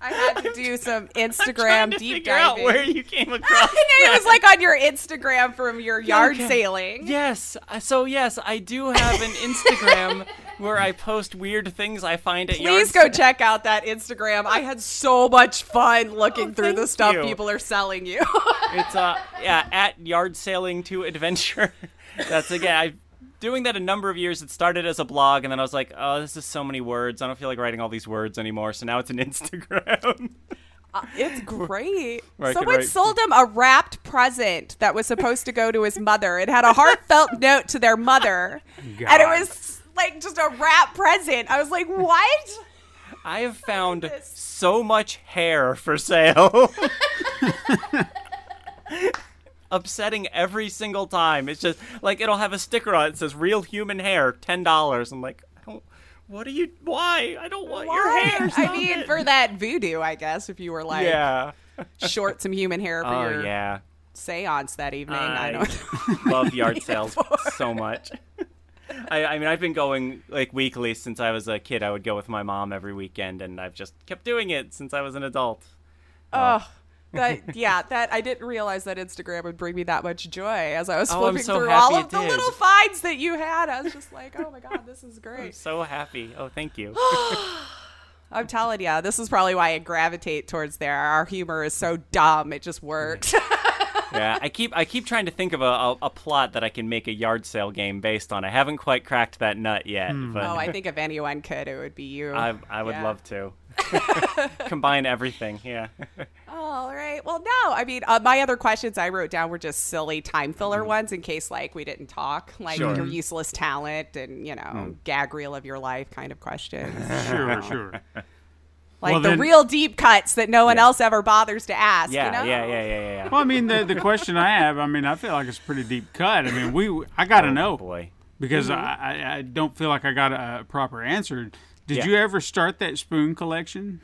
I had to do some Instagram to deep figure out diving. where you came across. it was like on your Instagram from your yard Okay. sailing. Yes. uh, So yes, I do have an Instagram where I post weird things I find at yard Please go sa- check out that Instagram. I had so much fun looking Oh, through the stuff you. people are selling you. It's uh yeah at yard sailing to adventure. That's again I doing that a number of years. It started as a blog, and then I was like, oh, this is so many words. I don't feel like writing all these words anymore. So now it's an Instagram. Uh, it's great. Where Someone write- sold him a wrapped present that was supposed to go to his mother. It had a heartfelt note to their mother, and it was like just a wrap present. I was like, what? I have found so much hair for sale. Upsetting every single time. It's just like it'll have a sticker on it that says "real human hair, ten dollars." I'm like, I don't. What are you? Why? I don't want your hair. I mean, for that voodoo, I guess if you were like yeah. short some human hair for Oh your yeah. seance that evening. I, I don't. love yard sales so much. I, I mean, I've been going like weekly since I was a kid. I would go with my mom every weekend, and I've just kept doing it since I was an adult. Oh, that yeah, that I didn't realize that Instagram would bring me that much joy as I was Oh, flipping so through all of the little finds that you had. I was just like, oh my god, this is I'm great. so happy. Oh, thank you. I'm telling you, this is probably why I gravitate towards there. Our humor is so dumb, it just works. yeah, I keep I keep trying to think of a, a, a plot that I can make a yard sale game based on. I haven't quite cracked that nut yet, hmm. but oh, I think if anyone could, it would be you. I I would Yeah. love to combine everything. Yeah. All right. Well, no. I mean, uh, my other questions I wrote down were just silly time filler mm-hmm. ones in case, like, we didn't talk, like Sure. your useless talent and you know hmm. gag reel of your life kind of questions, Sure, sure. like Well, the then- real deep cuts that no one Yeah. else ever bothers to ask. Yeah, you know? yeah, yeah, yeah, yeah, yeah. Well, I mean, the the question I have, I mean, I feel like it's a pretty deep cut. I mean, we, I got to Oh, know boy. because mm-hmm. I, I, I don't feel like I got a, proper answer. Did Yeah. you ever start that spoon collection?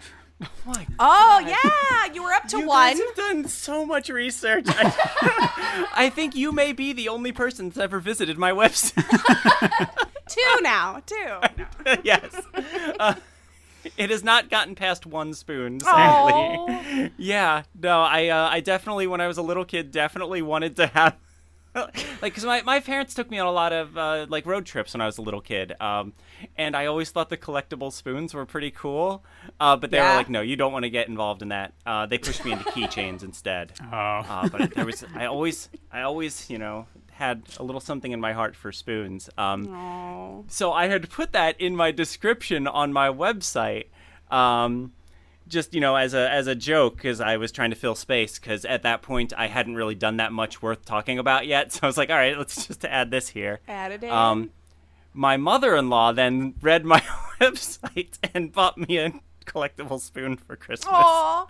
Oh yeah, you were up to You one. guys have done so much research. I, I think you may be the only person that's ever visited my website. Two now. Two. yes. Uh, it has not gotten past one spoon, sadly. Oh. Yeah, no, I uh, I definitely when I was a little kid definitely wanted to have like because my, my parents took me on a lot of uh, like road trips when I was a little kid, um, and I always thought the collectible spoons were pretty cool, uh, but they Yeah. were like, no, you don't want to get involved in that. Uh, they pushed me into keychains instead. Oh, Uh, but there was I always I always you know had a little something in my heart for spoons. Um, Oh. so I had put that in my description on my website, um, just you know as a as a joke because I was trying to fill space because at that point I hadn't really done that much worth talking about yet. So I was like, all right, let's just add this here. Added in. Um, my mother-in-law then read my website and bought me a collectible spoon for Christmas. Aw.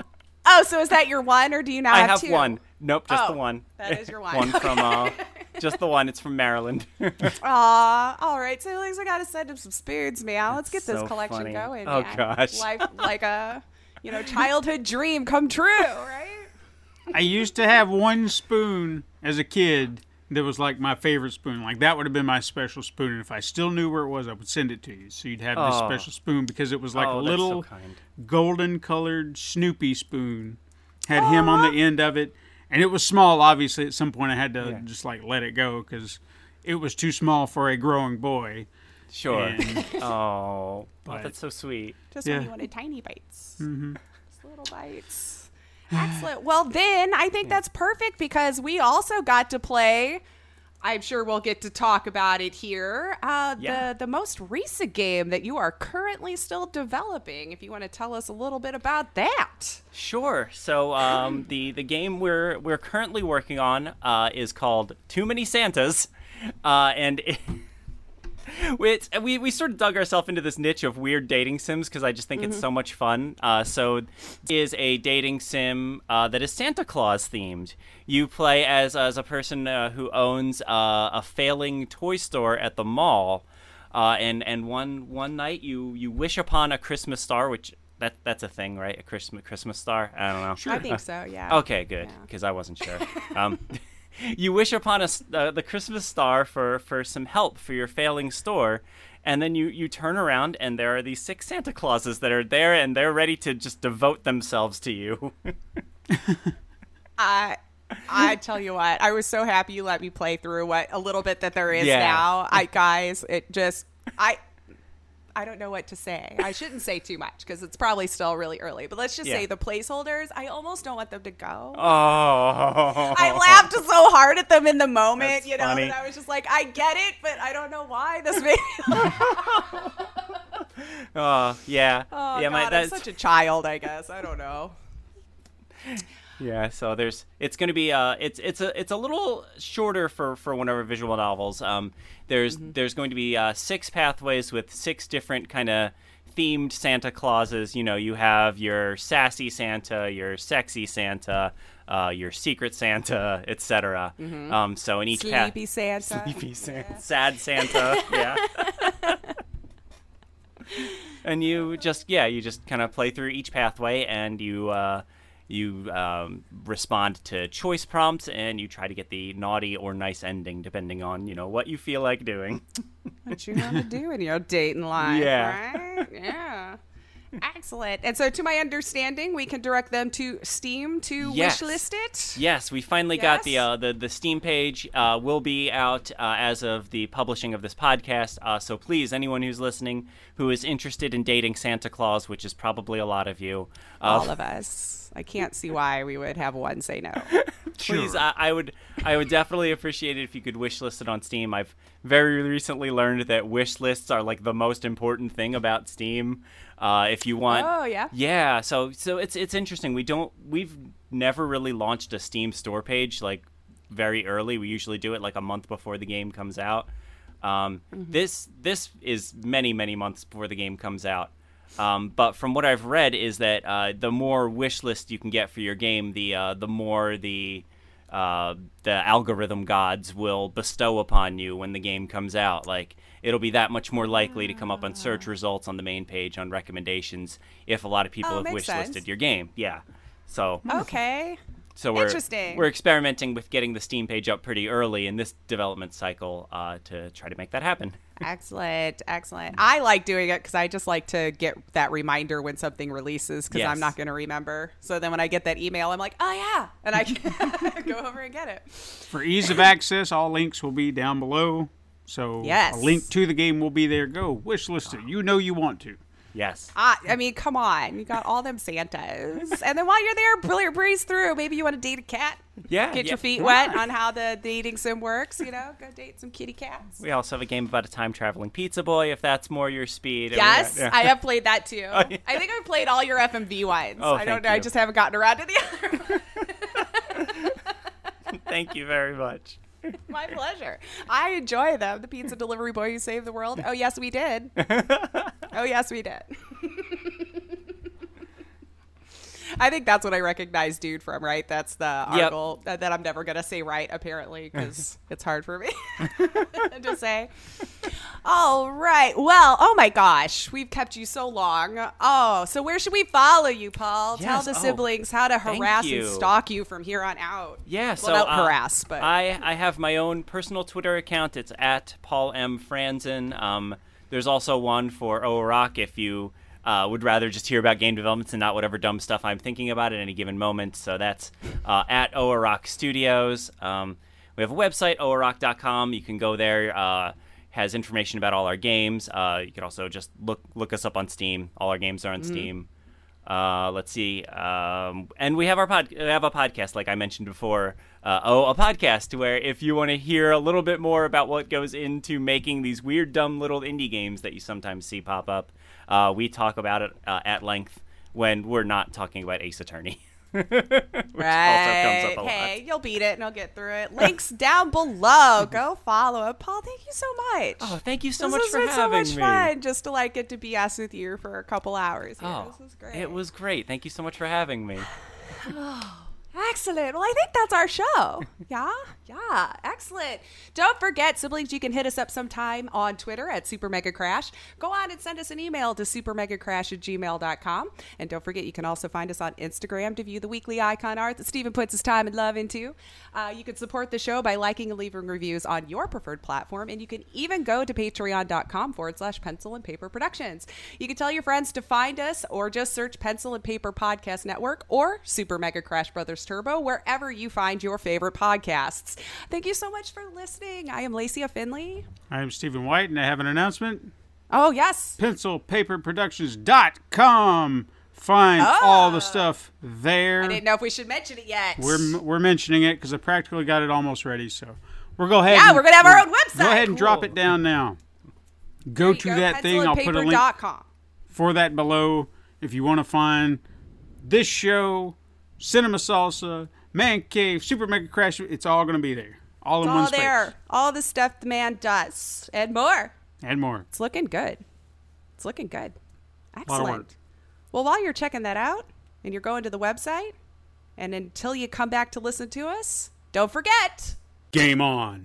Oh, so is that your one, or do you now I have, have two? one. Nope, just Oh, the one. that is your one. one from uh, just the one. It's from Maryland. Aw, all right. So at least I gotta send him some spoons, man. Let's get this collection funny. going. Oh, man. gosh. Life like a you know childhood dream come true, right? I used to have one spoon as a kid that was like my favorite spoon. Like that would have been my special spoon. And if I still knew where it was, I would send it to you. So you'd have this Oh. special spoon because it was like Oh, a that's so little golden colored Snoopy spoon. Had him on the end of it. And it was small, obviously. At some point, I had to Yeah. just like let it go because it was too small for a growing boy. Sure. And Oh, oh, But- that's so sweet. Just Yeah. when you wanted tiny bites, mm-hmm. just little bites. Excellent. Well, then I think that's perfect because we also got to play. I'm sure we'll get to talk about it here. Uh, Yeah. The the most recent game that you are currently still developing. If you want to tell us a little bit about that. Sure. So um, the the game we're we're currently working on uh, is called Too Many Santas, uh, and it, it's, we we sort of dug ourselves into this niche of weird dating sims because I just think it's so much fun. Uh, so is a dating sim uh, that is Santa Claus themed. You play as as a person uh, who owns uh, a failing toy store at the mall. Uh, and and one one night you you wish upon a Christmas star, which that that's a thing, right? A Christmas Christmas star. I don't know. Sure. I think so. Yeah. Okay, good, because I wasn't sure. um, you wish upon a, uh, the Christmas star for, for some help for your failing store, and then you, you turn around and there are these six Santa Clauses that are there and they're ready to just devote themselves to you. I I tell you what, I was so happy you let me play through what a little bit that there is Yeah. now. I guys, it just I I don't know what to say. I shouldn't say too much because it's probably still really early. But let's just Yeah. say the placeholders. I almost don't want them to go. oh, I laughed so hard at them in the moment, That's you know, funny. that I was just like, I get it, but I don't know why this made. Oh, yeah, oh yeah. God, my, I'm that's such a child. I guess I don't know. Yeah, so there's it's going to be uh it's it's a it's a little shorter for for one of our visual novels. Um there's there's going to be uh six pathways with six different kind of themed Santa Clauses. You know, you have your sassy Santa, your sexy Santa, uh your secret Santa, etc. Um so in each path Sleepy Santa. Sleepy Santa, sad Santa, yeah. and you just yeah, you just kind of play through each pathway, and you uh, you um, respond to choice prompts, and you try to get the naughty or nice ending, depending on you know what you feel like doing. what you want to do in your dating life, Yeah. right? Yeah. Excellent. And so, to my understanding, we can direct them to Steam to Yes. wishlist it. Yes, we finally got the uh, the the Steam page. Uh, will be out uh, as of the publishing of this podcast. Uh, so please, anyone who's listening who is interested in dating Santa Claus, which is probably a lot of you, uh, All of us. I can't see why we would have one say no. please, Sure. I, I would I would definitely appreciate it if you could wish list it on Steam. I've very recently learned that wish lists are like the most important thing about Steam. Uh, if you want, Oh, yeah? yeah. So so it's it's interesting. We don't we've never really launched a Steam store page like very early. We usually do it like a month before the game comes out. Um, This this is many many months before the game comes out. Um, but from what I've read is that uh, the more wish list you can get for your game, the uh, the more the uh, the algorithm gods will bestow upon you when the game comes out. Like it'll be that much more likely to come up on search results on the main page on recommendations if a lot of people Oh, have wish listed your game. Yeah. So Okay. so we're Interesting. we're experimenting with getting the Steam page up pretty early in this development cycle uh, to try to make that happen. Excellent, excellent. I like doing it because I just like to get that reminder when something releases because Yes. I'm not going to remember. So then when I get that email, I'm like, oh yeah, and I can go over and get it. For ease of access, all links will be down below. So Yes. a link to the game will be there. Go wish list it. You know you want to. Yes. I, I mean, come on, you got all them Santas, and then while you're there, brilliant breeze through. Maybe you want to date a cat. Yeah, Get yeah. your feet wet on how the dating sim works. You know, go date some kitty cats. We also have a game about a time traveling pizza boy, if that's more your speed. Yes, yeah. I have played that too. Oh, yeah. I think I've played all your FMV ones. Oh, I don't know. I just haven't gotten around to the other one. Thank you very much. My pleasure. I enjoy them. The pizza delivery boy who saved the world. Oh yes, we did. oh yes, we did. I think that's what I recognize dude from, right? That's the article that, that I'm never gonna say right, apparently, because it's hard for me to say. All right. Well, oh my gosh, we've kept you so long. Oh, so where should we follow you, Paul? Tell Yes, the oh, siblings how to harass and stalk you from here on out. Yeah, Well, so not uh, harass, but I I have my own personal Twitter account. It's at Paul M Franzen. Um, there's also one for OROC if you uh, would rather just hear about game developments and not whatever dumb stuff I'm thinking about at any given moment. So that's uh, at OROC Studios. Um, we have a website, OROC.com. You can go there. Uh, has information about all our games. Uh, you can also just look look us up on Steam. All our games are on Steam. Uh, let's see. Um, and we have our pod. We have a podcast, like I mentioned before. Uh, oh, a podcast where if you want to hear a little bit more about what goes into making these weird, dumb little indie games that you sometimes see pop up, uh, we talk about it uh, at length when we're not talking about Ace Attorney. Which also comes Right. up a lot. Hey, you'll beat it and I'll get through it. Links down below. Go follow it. Paul, thank you so much. Oh, thank you so this much has for been so much me. fun just to like get to BS with you for a couple hours. here. Oh, this is great. it was great. Thank you so much for having me. Excellent. Well, I think that's our show. Yeah, yeah, excellent. Don't forget, siblings, you can hit us up sometime on Twitter at Super Mega Crash. Go on and send us an email to supermegacrash at gmail.com. And don't forget, you can also find us on Instagram to view the weekly icon art that Stephen puts his time and love into. Uh, you can support the show by liking and leaving reviews on your preferred platform. And you can even go to patreon.com forward slash pencil and paper productions. You can tell your friends to find us or just search Pencil and Paper Podcast Network or Super Mega Crash Brothers Turbo wherever you find your favorite podcasts. Thank you so much for listening. I am Lacey Finley. I'm Stephen White, and I have an announcement. Oh, yes. PencilPaperProductions.com. Find ah. all the stuff there. I didn't know if we should mention it yet. We're we're mentioning it because I practically got it almost ready. So we'll go ahead. Yeah, and- we're gonna have our own website. Go ahead and drop it down now. Go to that thing. I'll put a link pencilandpaper.com. for that below if you want to find this show, Cinema Salsa, Man Cave, Super Mega Crash. It's all going to be there, all in It's one all space, there. All the stuff the man does and more. and more. It's looking good. It's looking good. Excellent. Well, while you're checking that out and you're going to the website, and until you come back to listen to us, don't forget. Game on.